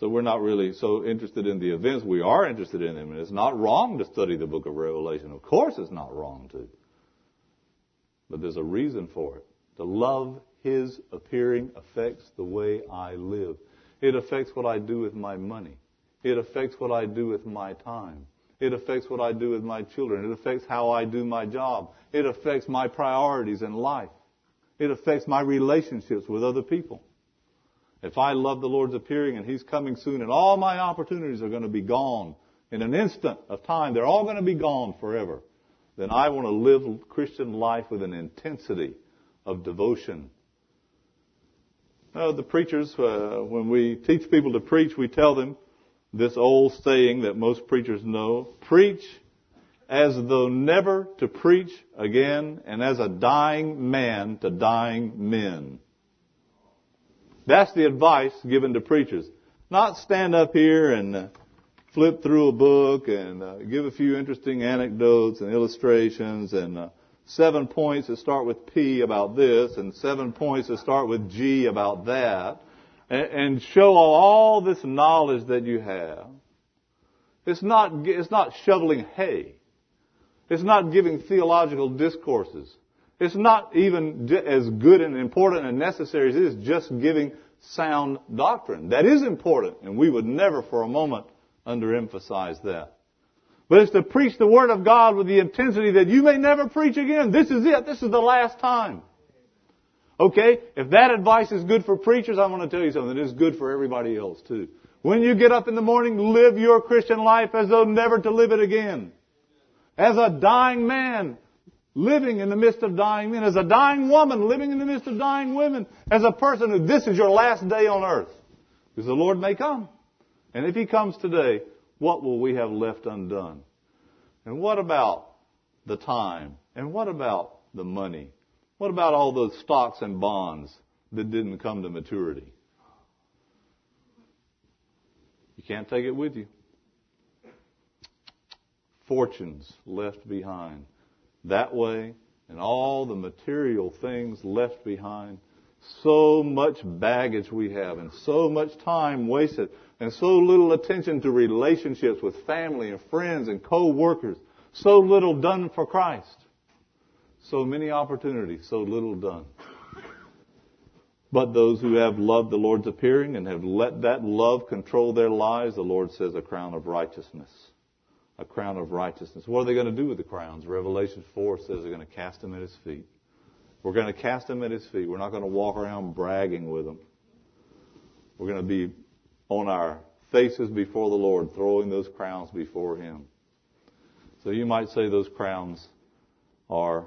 So we're not really so interested in the events. We are interested in them. And it's not wrong to study the book of Revelation. Of course it's not wrong to. But there's a reason for it. To love His appearing affects the way I live. It affects what I do with my money. It affects what I do with my time. It affects what I do with my children. It affects how I do my job. It affects my priorities in life. It affects my relationships with other people. If I love the Lord's appearing and He's coming soon and all my opportunities are going to be gone in an instant of time, they're all going to be gone forever, then I want to live Christian life with an intensity of devotion. the preachers, uh, when we teach people to preach, we tell them this old saying that most preachers know, preach as though never to preach again and as a dying man to dying men. That's the advice given to preachers. Not stand up here and uh, flip through a book and uh, give a few interesting anecdotes and illustrations and uh, seven points that start with P about this and seven points that start with G about that and, and show all this knowledge that you have. It's not, it's not shoveling hay. It's not giving theological discourses. It's not even as good and important and necessary as it is just giving sound doctrine. That is important, and we would never for a moment underemphasize that. But it's to preach the Word of God with the intensity that you may never preach again. This is it. This is the last time. Okay? If that advice is good for preachers, I want to tell you something. It is good for everybody else too. When you get up in the morning, live your Christian life as though never to live it again. As a dying man, living in the midst of dying men. As a dying woman, living in the midst of dying women. As a person who this is your last day on earth. Because the Lord may come. And if He comes today, what will we have left undone? And what about the time? And what about the money? What about all those stocks and bonds that didn't come to maturity? You can't take it with you. Fortunes left behind. That way, and all the material things left behind. So much baggage we have, and so much time wasted, and so little attention to relationships with family and friends and co-workers. So little done for Christ. So many opportunities, so little done. But those who have loved the Lord's appearing and have let that love control their lives, the Lord says a crown of righteousness. A crown of righteousness. What are they going to do with the crowns? Revelation 4 says they're going to cast them at His feet. We're going to cast them at His feet. We're not going to walk around bragging with them. We're going to be on our faces before the Lord, throwing those crowns before Him. So you might say those crowns are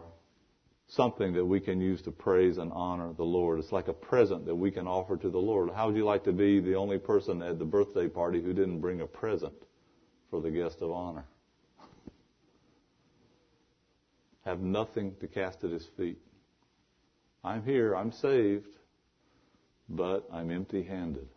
something that we can use to praise and honor the Lord. It's like a present that we can offer to the Lord. How would you like to be the only person at the birthday party who didn't bring a present for the guest of honor? Have nothing to cast at his feet. I'm here, I'm saved, but I'm empty handed.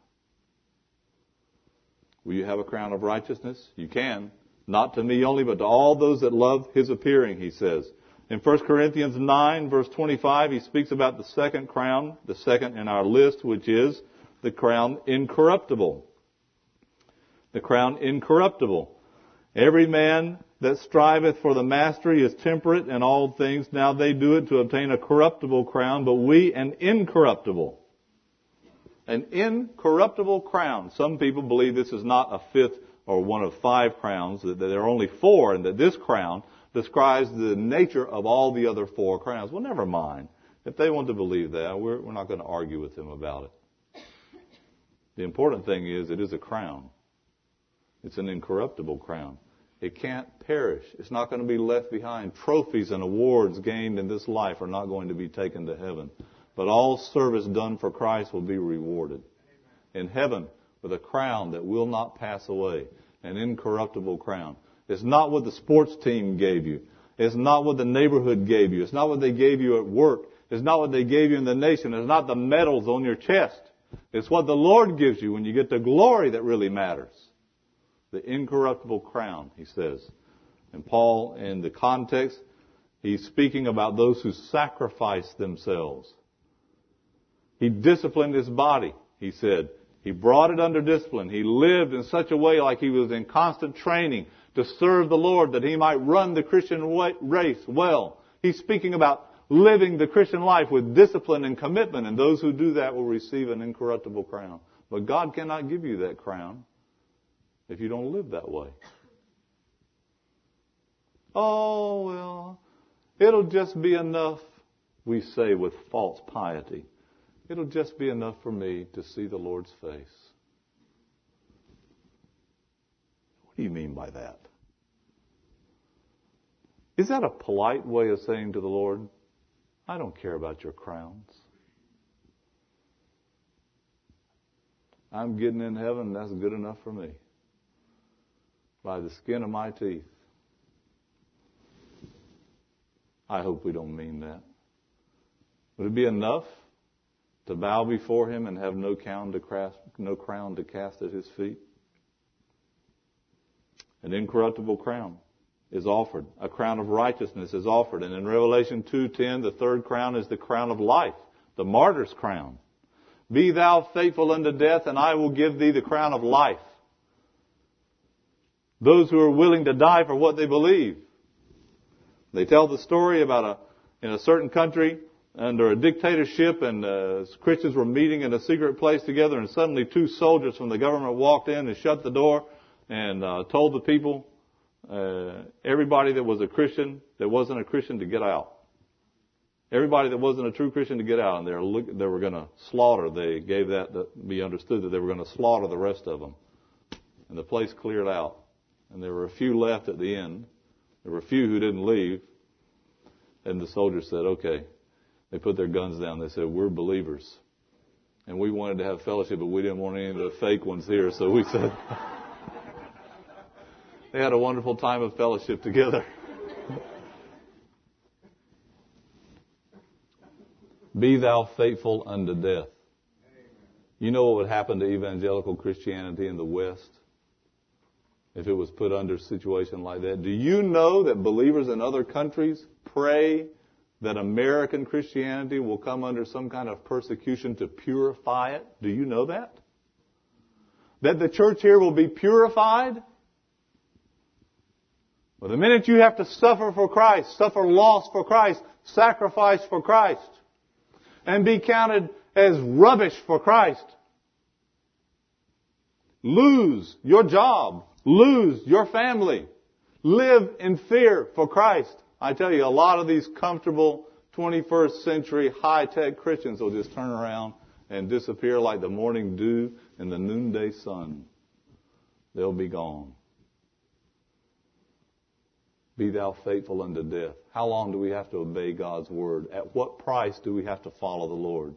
Will you have a crown of righteousness? You can. Not to me only, but to all those that love his appearing, he says. In 1 Corinthians 9 verse 25, he speaks about the second crown, the second in our list, which is the crown incorruptible. The crown incorruptible. Every man that striveth for the mastery is temperate in all things. Now they do it to obtain a corruptible crown, but we an incorruptible. An incorruptible crown. Some people believe this is not a fifth or one of five crowns, that there are only four, and that this crown describes the nature of all the other four crowns. Well, never mind. If they want to believe that, we're, we're not going to argue with them about it. The important thing is it is a crown. It's an incorruptible crown. It can't perish. It's not going to be left behind. Trophies and awards gained in this life are not going to be taken to heaven. But all service done for Christ will be rewarded. In heaven, with a crown that will not pass away, an incorruptible crown. It's not what the sports team gave you. It's not what the neighborhood gave you. It's not what they gave you at work. It's not what they gave you in the nation. It's not the medals on your chest. It's what the Lord gives you when you get the glory that really matters. The incorruptible crown, he says. And Paul, in the context, he's speaking about those who sacrifice themselves. He disciplined his body, he said. He brought it under discipline. He lived in such a way like he was in constant training to serve the Lord that he might run the Christian race well. He's speaking about living the Christian life with discipline and commitment, and those who do that will receive an incorruptible crown. But God cannot give you that crown if you don't live that way. Oh, well, it'll just be enough, we say with false piety. It'll just be enough for me to see the Lord's face. What do you mean by that? Is that a polite way of saying to the Lord, I don't care about your crowns? I'm getting in heaven, that's good enough for me. By the skin of my teeth. I hope we don't mean that. Would it be enough to bow before him and have no crown to cast, no crown to cast at his feet? An incorruptible crown is offered. A crown of righteousness is offered. And in Revelation 2:10, the third crown is the crown of life, the martyr's crown. Be thou faithful unto death, and I will give thee the crown of life. Those who are willing to die for what they believe. They tell the story about a, in a certain country, under a dictatorship, and uh, Christians were meeting in a secret place together, and suddenly two soldiers from the government walked in and shut the door and uh, told the people, uh, everybody that was a Christian that wasn't a Christian to get out. Everybody that wasn't a true Christian to get out, and they were, they were going to slaughter. They gave that to be understood that they were going to slaughter the rest of them. And the place cleared out. And there were a few left at the end. There were a few who didn't leave. And the soldiers said, okay. They put their guns down. They said, we're believers. And we wanted to have fellowship, but we didn't want any of the fake ones here. So we said, [LAUGHS] they had a wonderful time of fellowship together. [LAUGHS] Be thou faithful unto death. You know what would happen to evangelical Christianity in the West if it was put under a situation like that? Do you know that believers in other countries pray that American Christianity will come under some kind of persecution to purify it? Do you know that? That the church here will be purified? Well, the minute you have to suffer for Christ, suffer loss for Christ, sacrifice for Christ, and be counted as rubbish for Christ. Lose your job. Lose your family. Live in fear for Christ. I tell you, a lot of these comfortable 21st century high-tech Christians will just turn around and disappear like the morning dew in the noonday sun. They'll be gone. Be thou faithful unto death. How long do we have to obey God's word? At what price do we have to follow the Lord?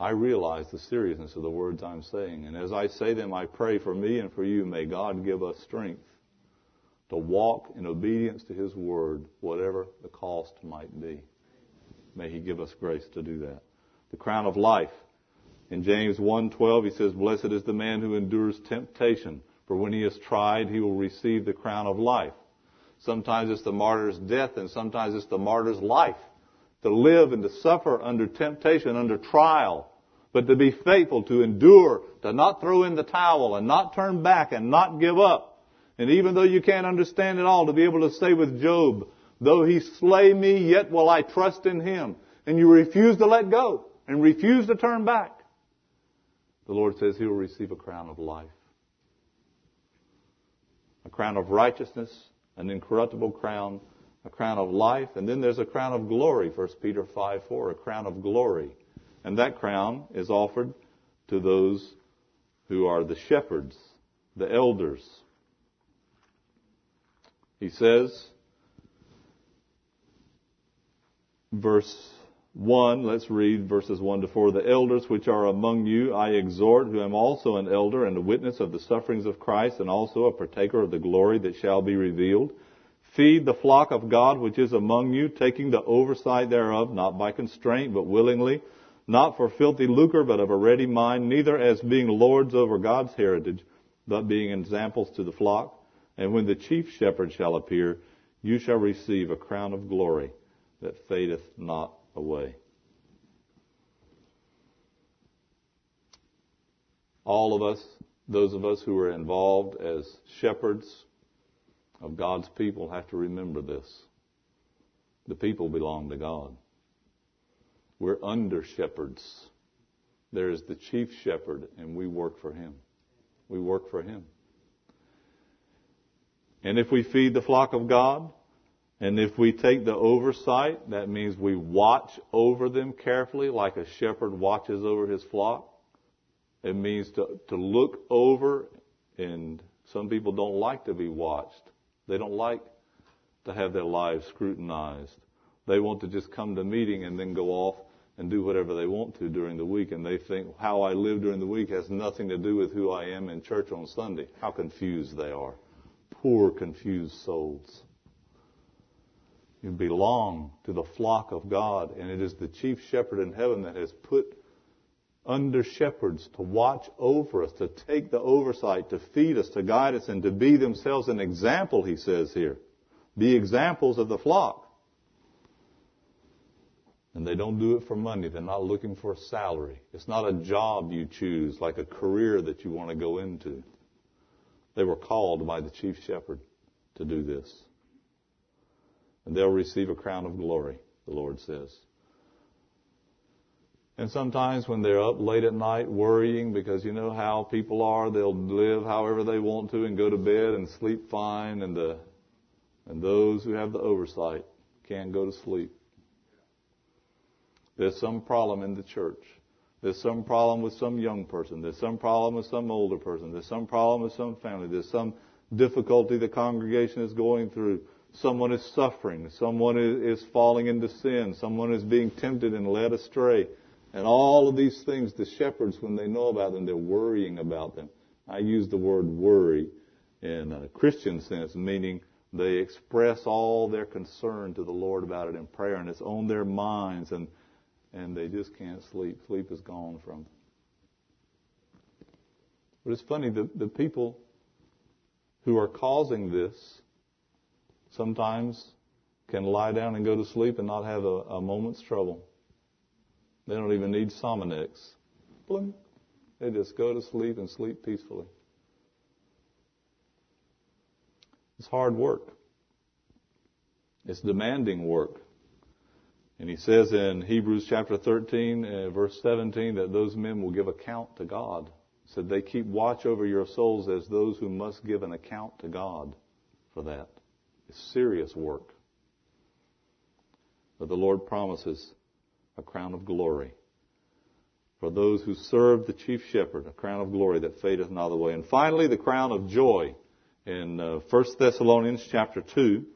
I realize the seriousness of the words I'm saying. And as I say them, I pray for me and for you. May God give us strength to walk in obedience to His word, whatever the cost might be. May He give us grace to do that. The crown of life. In James 1:12 he says, "Blessed is the man who endures temptation, for when he is tried, he will receive the crown of life." Sometimes it's the martyr's death and sometimes it's the martyr's life. To live and to suffer under temptation, under trial, but to be faithful, to endure, to not throw in the towel and not turn back and not give up. And even though you can't understand it all, to be able to say with Job, though he slay me, yet will I trust in him. And you refuse to let go and refuse to turn back. The Lord says he will receive a crown of life. A crown of righteousness an incorruptible crown, a crown of life, and then there's a crown of glory, 1 Peter 5 4, a crown of glory. And that crown is offered to those who are the shepherds, the elders. He says, verse 1, let's read verses 1 to 4. The elders which are among you I exhort, who am also an elder and a witness of the sufferings of Christ, and also a partaker of the glory that shall be revealed. Feed the flock of God which is among you, taking the oversight thereof, not by constraint, but willingly, not for filthy lucre, but of a ready mind, neither as being lords over God's heritage, but being examples to the flock. And when the chief shepherd shall appear, you shall receive a crown of glory that fadeth not away. All of us, those of us who are involved as shepherds of God's people, have to remember this. The people belong to God. We're under shepherds. There is the chief shepherd, and we work for him. We work for him. And if we feed the flock of God, and if we take the oversight, that means we watch over them carefully like a shepherd watches over his flock. It means to, to look over, and some people don't like to be watched. They don't like to have their lives scrutinized. They want to just come to meeting and then go off and do whatever they want to during the week. And they think how I live during the week has nothing to do with who I am in church on Sunday. How confused they are. Poor confused souls. You belong to the flock of God, and it is the chief shepherd in heaven that has put under shepherds to watch over us, to take the oversight, to feed us, to guide us, and to be themselves an example, he says here. Be examples of the flock. And they don't do it for money. They're not looking for a salary. It's not a job you choose, like a career that you want to go into. They were called by the chief shepherd to do this and they'll receive a crown of glory, the Lord says. And sometimes when they're up late at night worrying because you know how people are, they'll live however they want to and go to bed and sleep fine and the and those who have the oversight can't go to sleep. There's some problem in the church. There's some problem with some young person. There's some problem with some older person. There's some problem with some family. There's some difficulty the congregation is going through. Someone is suffering. Someone is, falling into sin. Someone is being tempted and led astray. And all of these things, the shepherds, when they know about them, they're worrying about them. I use the word worry in a Christian sense, meaning they express all their concern to the Lord about it in prayer, and it's on their minds, and and they just can't sleep. Sleep is gone from them. But it's funny, the, the people who are causing this sometimes can lie down and go to sleep and not have a, a moment's trouble. They don't even need Sominex. Blink. They just go to sleep and sleep peacefully. It's hard work. It's demanding work. And he says in Hebrews chapter 13, uh, verse 17, that those men will give account to God. Said they keep watch over your souls as those who must give an account to God for that. It's serious work. But the Lord promises a crown of glory for those who serve the chief shepherd, a crown of glory that fadeth not away. And finally, the crown of joy in uh, 1 Thessalonians chapter 2.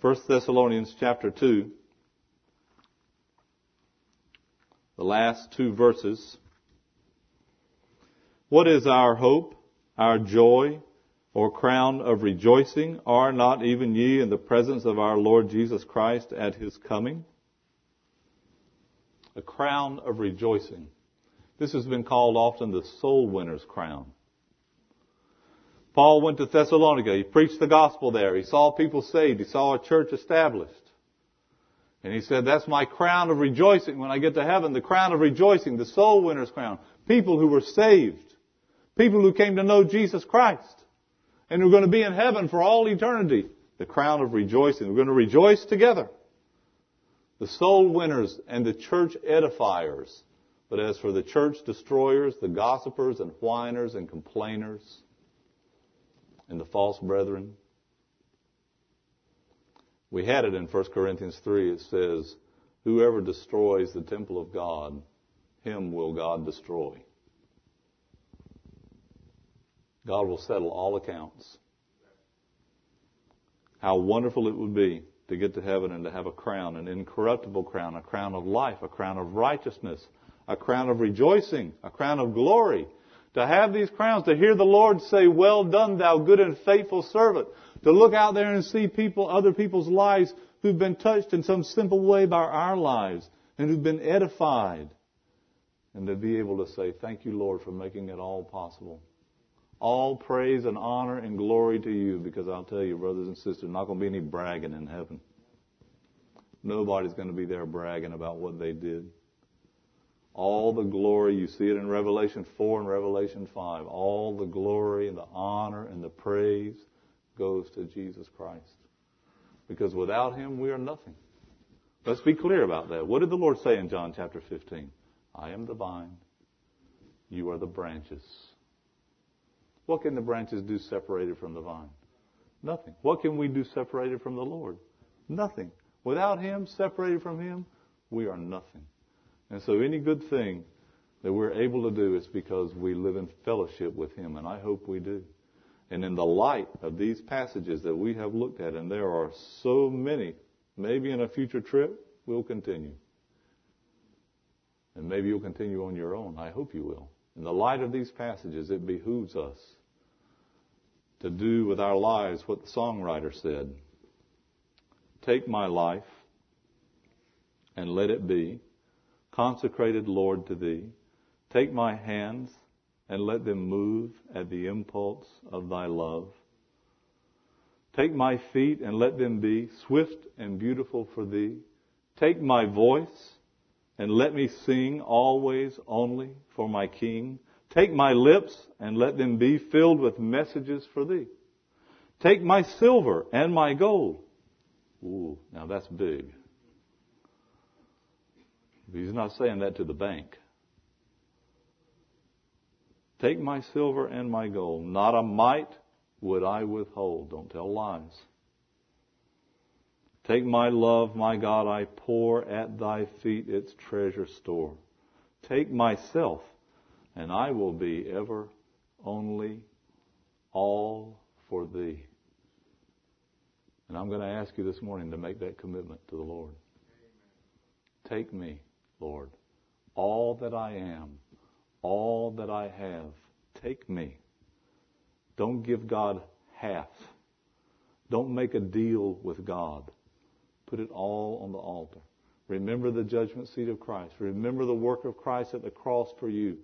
1 Thessalonians chapter 2, the last two verses. What is our hope, our joy, or crown of rejoicing? Are not even ye in the presence of our Lord Jesus Christ at his coming? A crown of rejoicing. This has been called often the soul winner's crown. Paul went to Thessalonica. He preached the gospel there. He saw people saved. He saw a church established. And he said, that's my crown of rejoicing when I get to heaven. The crown of rejoicing, the soul winner's crown. People who were saved. People who came to know Jesus Christ and who are going to be in heaven for all eternity. The crown of rejoicing. We're going to rejoice together. The soul winners and the church edifiers. But as for the church destroyers, the gossipers and whiners and complainers, and the false brethren, we had it in 1 Corinthians 3. It says, Whoever destroys the temple of God, him will God destroy. God will settle all accounts. How wonderful it would be to get to heaven and to have a crown, an incorruptible crown, a crown of life, a crown of righteousness, a crown of rejoicing, a crown of glory. To have these crowns, to hear the Lord say, well done, thou good and faithful servant. To look out there and see people, other people's lives who've been touched in some simple way by our lives and who've been edified. And to be able to say, thank you, Lord, for making it all possible. All praise and honor and glory to you because I'll tell you, brothers and sisters, not going to be any bragging in heaven. Nobody's going to be there bragging about what they did. All the glory, you see it in Revelation 4 and Revelation 5, all the glory and the honor and the praise goes to Jesus Christ. Because without Him, we are nothing. Let's be clear about that. What did the Lord say in John chapter 15? I am the vine. You are the branches. What can the branches do separated from the vine? Nothing. What can we do separated from the Lord? Nothing. Without Him, separated from Him, we are nothing. And so any good thing that we're able to do is because we live in fellowship with Him, and I hope we do. And in the light of these passages that we have looked at, and there are so many, maybe in a future trip, we'll continue. And maybe you'll continue on your own. I hope you will. In the light of these passages, it behooves us to do with our lives what the songwriter said. Take my life and let it be consecrated, Lord, to thee. Take my hands and let them move at the impulse of thy love. Take my feet and let them be swift and beautiful for thee. Take my voice and let me sing always only for my King. Take my lips and let them be filled with messages for thee. Take my silver and my gold. Ooh, now that's big. He's not saying that to the bank. Take my silver and my gold. Not a mite would I withhold. Don't tell lies. Take my love, my God, I pour at thy feet its treasure store. Take myself, and I will be ever only all for thee. And I'm going to ask you this morning to make that commitment to the Lord. Take me, Lord, all that I am all that I have. Take me. Don't give God half. Don't make a deal with God. Put it all on the altar. Remember the judgment seat of Christ. Remember the work of Christ at the cross for you.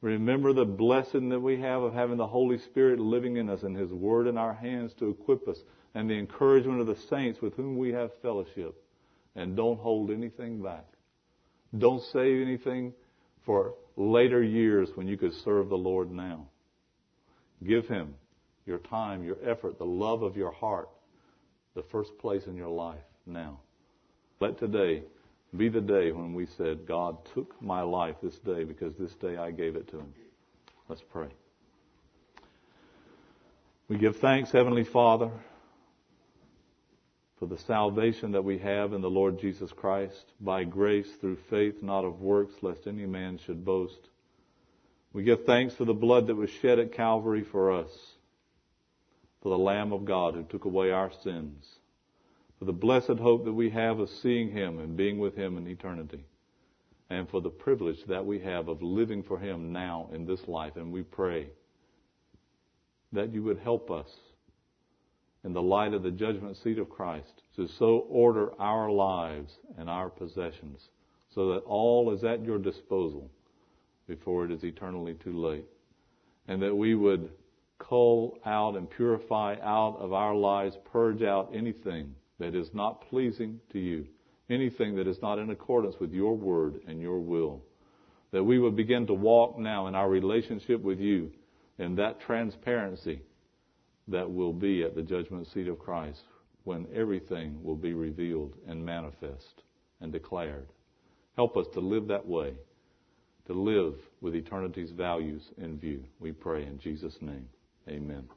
Remember the blessing that we have of having the Holy Spirit living in us and His Word in our hands to equip us and the encouragement of the saints with whom we have fellowship. And don't hold anything back. Don't save anything for later years when you could serve the Lord now. Give Him your time, your effort, the love of your heart, the first place in your life now. Let today be the day when we said, God took my life this day because this day I gave it to Him. Let's pray. We give thanks, Heavenly Father, for the salvation that we have in the Lord Jesus Christ by grace through faith, not of works, lest any man should boast. We give thanks for the blood that was shed at Calvary for us, for the Lamb of God who took away our sins, for the blessed hope that we have of seeing Him and being with Him in eternity, and for the privilege that we have of living for Him now in this life. And we pray that you would help us in the light of the judgment seat of Christ to so order our lives and our possessions so that all is at your disposal before it is eternally too late. And that we would cull out and purify out of our lives, purge out anything that is not pleasing to you, anything that is not in accordance with your word and your will. That we would begin to walk now in our relationship with you in that transparency that will be at the judgment seat of Christ when everything will be revealed and manifest and declared. Help us to live that way, to live with eternity's values in view. We pray in Jesus' name. Amen.